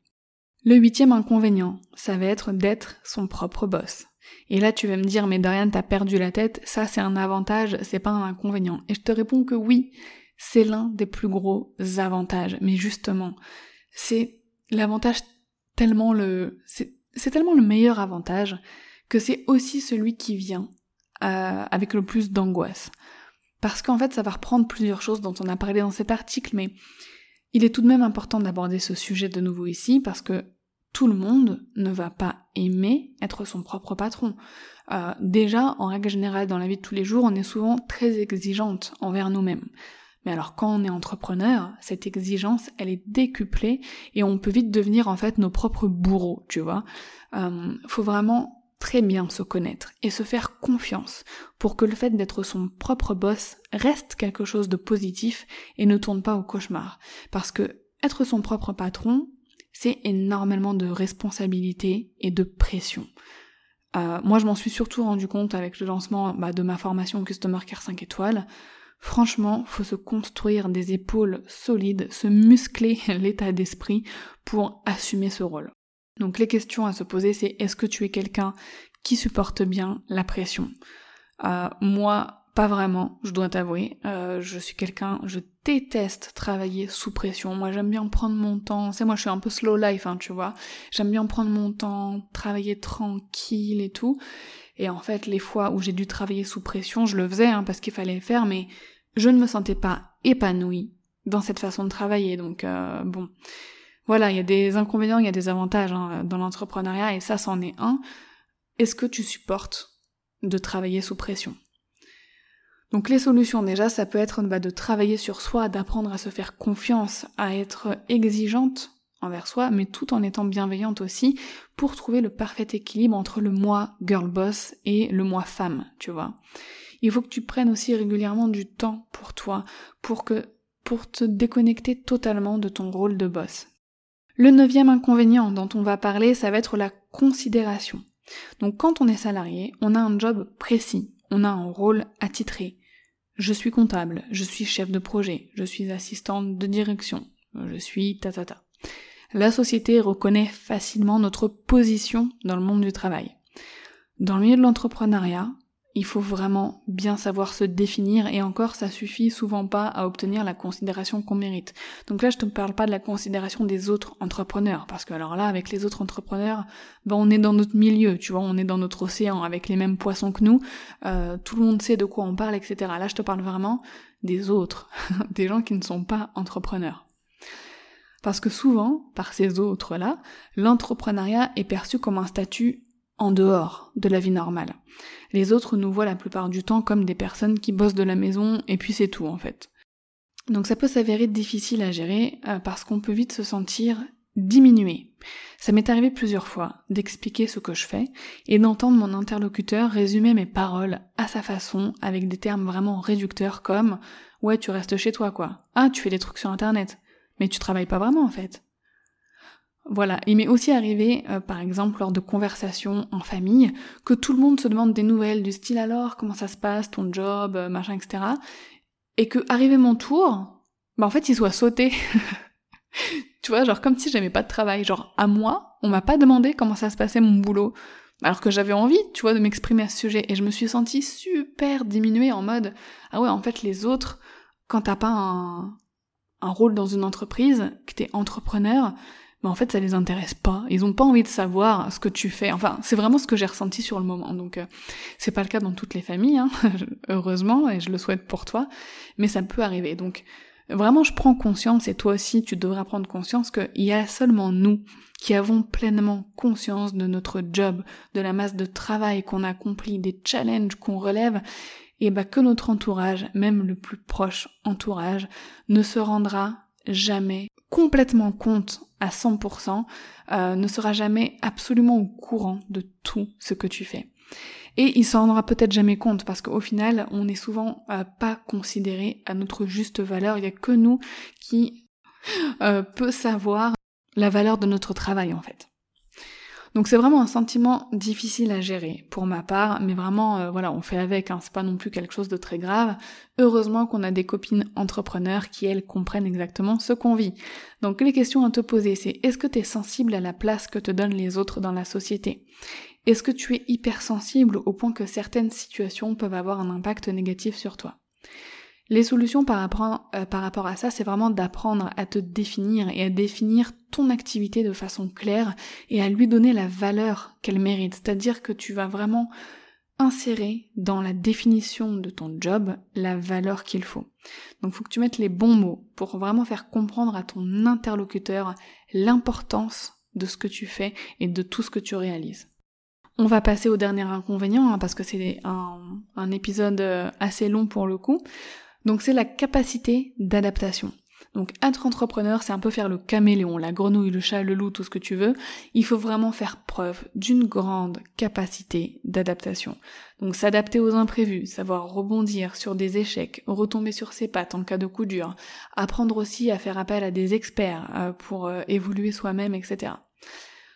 Le huitième inconvénient, ça va être d'être son propre boss. Et là, tu vas me dire, mais Dorian, t'as perdu la tête, ça c'est un avantage, c'est pas un inconvénient. Et je te réponds que oui, c'est l'un des plus gros avantages. Mais justement, c'est l'avantage tellement le, c'est tellement le meilleur avantage que c'est aussi celui qui vient euh, avec le plus d'angoisse. Parce qu'en fait, ça va reprendre plusieurs choses dont on a parlé dans cet article, mais il est tout de même important d'aborder ce sujet de nouveau ici, parce que tout le monde ne va pas aimer être son propre patron. Euh, déjà, en règle générale, dans la vie de tous les jours, on est souvent très exigeante envers nous-mêmes. Mais alors quand on est entrepreneur, cette exigence, elle est décuplée et on peut vite devenir en fait nos propres bourreaux, tu vois. Euh, faut vraiment très bien se connaître et se faire confiance pour que le fait d'être son propre boss reste quelque chose de positif et ne tourne pas au cauchemar. Parce que être son propre patron, c'est énormément de responsabilité et de pression. Euh, moi, je m'en suis surtout rendu compte avec le lancement bah, de ma formation Customer Care 5 étoiles. Franchement, faut se construire des épaules solides, se muscler [laughs] l'état d'esprit pour assumer ce rôle. Donc les questions à se poser, c'est est-ce que tu es quelqu'un qui supporte bien la pression? Euh, Moi, pas vraiment, je dois t'avouer. Euh, je suis quelqu'un, je déteste travailler sous pression. Moi, j'aime bien prendre mon temps. C'est moi, je suis un peu slow life, hein, tu vois. J'aime bien prendre mon temps, travailler tranquille et tout. Et en fait, les fois où j'ai dû travailler sous pression, je le faisais hein, parce qu'il fallait le faire, mais je ne me sentais pas épanouie dans cette façon de travailler. Donc euh, bon, voilà, il y a des inconvénients, il y a des avantages hein, dans l'entrepreneuriat et ça, c'en est un. Est-ce que tu supportes de travailler sous pression? Donc les solutions déjà, ça peut être bah, de travailler sur soi, d'apprendre à se faire confiance, à être exigeante envers soi, mais tout en étant bienveillante aussi, pour trouver le parfait équilibre entre le moi girl boss et le moi femme, tu vois? Il faut que tu prennes aussi régulièrement du temps pour toi, pour que, pour te déconnecter totalement de ton rôle de boss. Le neuvième inconvénient dont on va parler, ça va être la considération. Donc quand on est salarié, on a un job précis, on a un rôle attitré. Je suis comptable, je suis chef de projet, je suis assistante de direction, je suis ta ta la société reconnaît facilement notre position dans le monde du travail. Dans le milieu de l'entrepreneuriat, il faut vraiment bien savoir se définir et encore ça suffit souvent pas à obtenir la considération qu'on mérite. Donc là je te parle pas de la considération des autres entrepreneurs parce que alors là avec les autres entrepreneurs ben on est dans notre milieu tu vois on est dans notre océan avec les mêmes poissons que nous euh, tout le monde sait de quoi on parle etc. Là je te parle vraiment des autres [laughs] des gens qui ne sont pas entrepreneurs. Parce que souvent, par ces autres-là, l'entrepreneuriat est perçu comme un statut en dehors de la vie normale. Les autres nous voient la plupart du temps comme des personnes qui bossent de la maison et puis c'est tout en fait. Donc ça peut s'avérer difficile à gérer euh, parce qu'on peut vite se sentir diminué. Ça m'est arrivé plusieurs fois d'expliquer ce que je fais et d'entendre mon interlocuteur résumer mes paroles à sa façon avec des termes vraiment réducteurs comme ouais tu restes chez toi quoi. Ah tu fais des trucs sur internet. Mais tu travailles pas vraiment en fait. Voilà, il m'est aussi arrivé, euh, par exemple, lors de conversations en famille, que tout le monde se demande des nouvelles du style alors, comment ça se passe, ton job, euh, machin, etc. Et que, arrivé mon tour, bah en fait, il soit sauté. [laughs] tu vois, genre comme si j'aimais pas de travail. Genre, à moi, on m'a pas demandé comment ça se passait mon boulot. Alors que j'avais envie, tu vois, de m'exprimer à ce sujet. Et je me suis sentie super diminuée en mode, ah ouais, en fait, les autres, quand t'as pas un, un rôle dans une entreprise, que t'es entrepreneur, mais en fait ça les intéresse pas. Ils ont pas envie de savoir ce que tu fais. Enfin, c'est vraiment ce que j'ai ressenti sur le moment. Donc euh, c'est pas le cas dans toutes les familles, hein, [laughs] heureusement, et je le souhaite pour toi, mais ça peut arriver. Donc vraiment je prends conscience, et toi aussi tu devras prendre conscience qu'il y a seulement nous qui avons pleinement conscience de notre job, de la masse de travail qu'on accomplit, des challenges qu'on relève, et bah que notre entourage, même le plus proche entourage, ne se rendra jamais complètement compte à 100%, euh, ne sera jamais absolument au courant de tout ce que tu fais. Et il s'en rendra peut-être jamais compte parce qu'au final, on n'est souvent euh, pas considéré à notre juste valeur. Il n'y a que nous qui euh, peut savoir la valeur de notre travail en fait. Donc c'est vraiment un sentiment difficile à gérer pour ma part, mais vraiment euh, voilà, on fait avec, hein, c'est pas non plus quelque chose de très grave. Heureusement qu'on a des copines entrepreneurs qui elles comprennent exactement ce qu'on vit. Donc les questions à te poser, c'est est-ce que tu es sensible à la place que te donnent les autres dans la société? Est-ce que tu es hypersensible au point que certaines situations peuvent avoir un impact négatif sur toi? Les solutions par rapport, euh, par rapport à ça, c'est vraiment d'apprendre à te définir et à définir ton activité de façon claire et à lui donner la valeur qu'elle mérite. C'est-à-dire que tu vas vraiment insérer dans la définition de ton job la valeur qu'il faut. Donc il faut que tu mettes les bons mots pour vraiment faire comprendre à ton interlocuteur l'importance de ce que tu fais et de tout ce que tu réalises. On va passer au dernier inconvénient hein, parce que c'est un, un épisode euh, assez long pour le coup. Donc c'est la capacité d'adaptation. Donc être entrepreneur, c'est un peu faire le caméléon, la grenouille, le chat, le loup, tout ce que tu veux. Il faut vraiment faire preuve d'une grande capacité d'adaptation. Donc s'adapter aux imprévus, savoir rebondir sur des échecs, retomber sur ses pattes en cas de coup dur, apprendre aussi à faire appel à des experts euh, pour euh, évoluer soi-même, etc.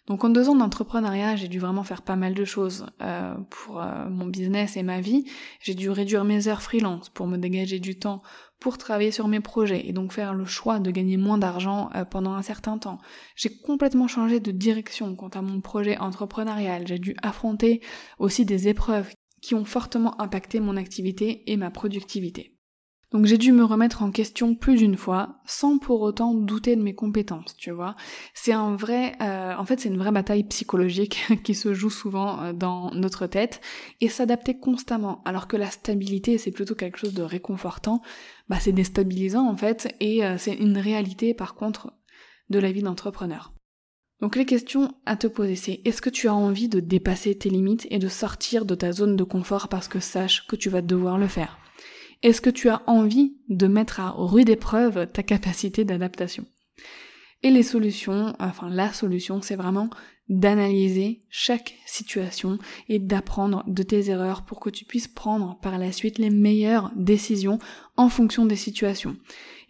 Donc en deux ans d'entrepreneuriat, j'ai dû vraiment faire pas mal de choses euh, pour euh, mon business et ma vie. J'ai dû réduire mes heures freelance pour me dégager du temps pour travailler sur mes projets et donc faire le choix de gagner moins d'argent euh, pendant un certain temps. J'ai complètement changé de direction quant à mon projet entrepreneurial. J'ai dû affronter aussi des épreuves qui ont fortement impacté mon activité et ma productivité. Donc j'ai dû me remettre en question plus d'une fois, sans pour autant douter de mes compétences, tu vois. C'est un vrai, euh, en fait c'est une vraie bataille psychologique [laughs] qui se joue souvent euh, dans notre tête, et s'adapter constamment, alors que la stabilité c'est plutôt quelque chose de réconfortant, bah c'est déstabilisant en fait, et euh, c'est une réalité par contre de la vie d'entrepreneur. Donc les questions à te poser c'est est-ce que tu as envie de dépasser tes limites et de sortir de ta zone de confort parce que sache que tu vas devoir le faire? Est-ce que tu as envie de mettre à rude épreuve ta capacité d'adaptation? Et les solutions, enfin la solution, c'est vraiment d'analyser chaque situation et d'apprendre de tes erreurs pour que tu puisses prendre par la suite les meilleures décisions en fonction des situations.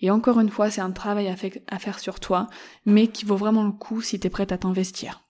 Et encore une fois, c'est un travail à, faire sur toi, mais qui vaut vraiment le coup si tu es prête à t'investir.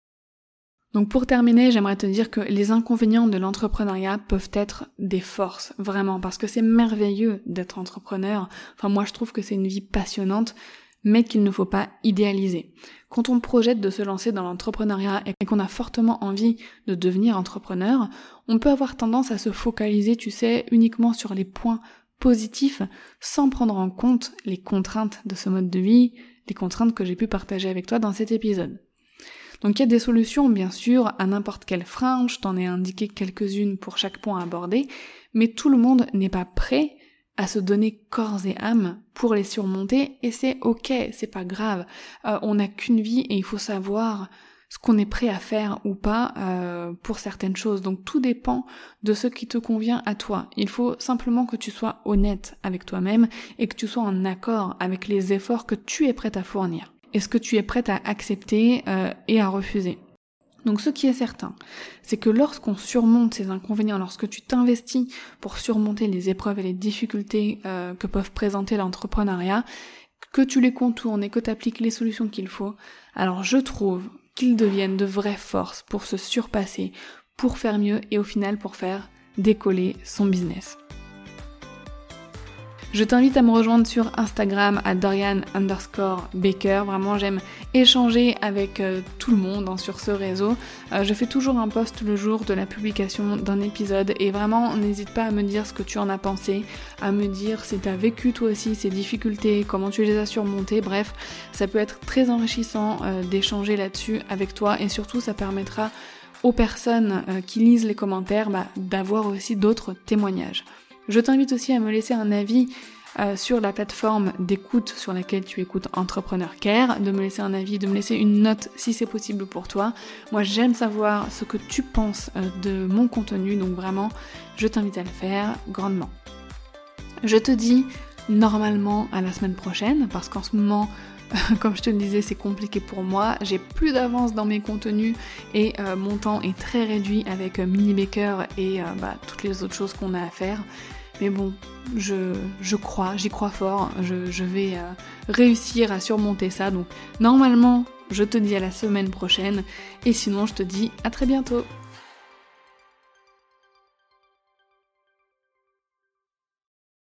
Donc pour terminer, j'aimerais te dire que les inconvénients de l'entrepreneuriat peuvent être des forces, vraiment, parce que c'est merveilleux d'être entrepreneur. Enfin moi je trouve que c'est une vie passionnante, mais qu'il ne faut pas idéaliser. Quand on projette de se lancer dans l'entrepreneuriat et qu'on a fortement envie de devenir entrepreneur, on peut avoir tendance à se focaliser, tu sais, uniquement sur les points positifs sans prendre en compte les contraintes de ce mode de vie, les contraintes que j'ai pu partager avec toi dans cet épisode. Donc il y a des solutions bien sûr à n'importe quel frein, je t'en ai indiqué quelques-unes pour chaque point abordé, mais tout le monde n'est pas prêt à se donner corps et âme pour les surmonter et c'est ok, c'est pas grave. Euh, on n'a qu'une vie et il faut savoir ce qu'on est prêt à faire ou pas euh, pour certaines choses. Donc tout dépend de ce qui te convient à toi. Il faut simplement que tu sois honnête avec toi-même et que tu sois en accord avec les efforts que tu es prête à fournir et ce que tu es prête à accepter euh, et à refuser. Donc ce qui est certain, c'est que lorsqu'on surmonte ces inconvénients, lorsque tu t'investis pour surmonter les épreuves et les difficultés euh, que peuvent présenter l'entrepreneuriat, que tu les contournes et que tu appliques les solutions qu'il faut, alors je trouve qu'ils deviennent de vraies forces pour se surpasser, pour faire mieux et au final pour faire décoller son business. Je t'invite à me rejoindre sur Instagram à Dorian underscore Baker. Vraiment, j'aime échanger avec euh, tout le monde hein, sur ce réseau. Euh, je fais toujours un post le jour de la publication d'un épisode et vraiment, n'hésite pas à me dire ce que tu en as pensé, à me dire si tu as vécu toi aussi ces difficultés, comment tu les as surmontées. Bref, ça peut être très enrichissant euh, d'échanger là-dessus avec toi et surtout, ça permettra aux personnes qui lisent les commentaires bah, d'avoir aussi d'autres témoignages. Je t'invite aussi à me laisser un avis euh, sur la plateforme d'écoute sur laquelle tu écoutes Entrepreneur Care, de me laisser un avis, de me laisser une note si c'est possible pour toi. Moi j'aime savoir ce que tu penses euh, de mon contenu, donc vraiment je t'invite à le faire grandement. Je te dis normalement à la semaine prochaine parce qu'en ce moment [laughs] comme je te le disais, c'est compliqué pour moi. J'ai plus d'avance dans mes contenus et euh, mon temps est très réduit avec Mini Baker et bah, toutes les autres choses qu'on a à faire. Mais bon, je, crois, j'y crois fort, je, je vais euh, réussir à surmonter ça. Donc normalement, je te dis à la semaine prochaine. Et sinon, je te dis à très bientôt.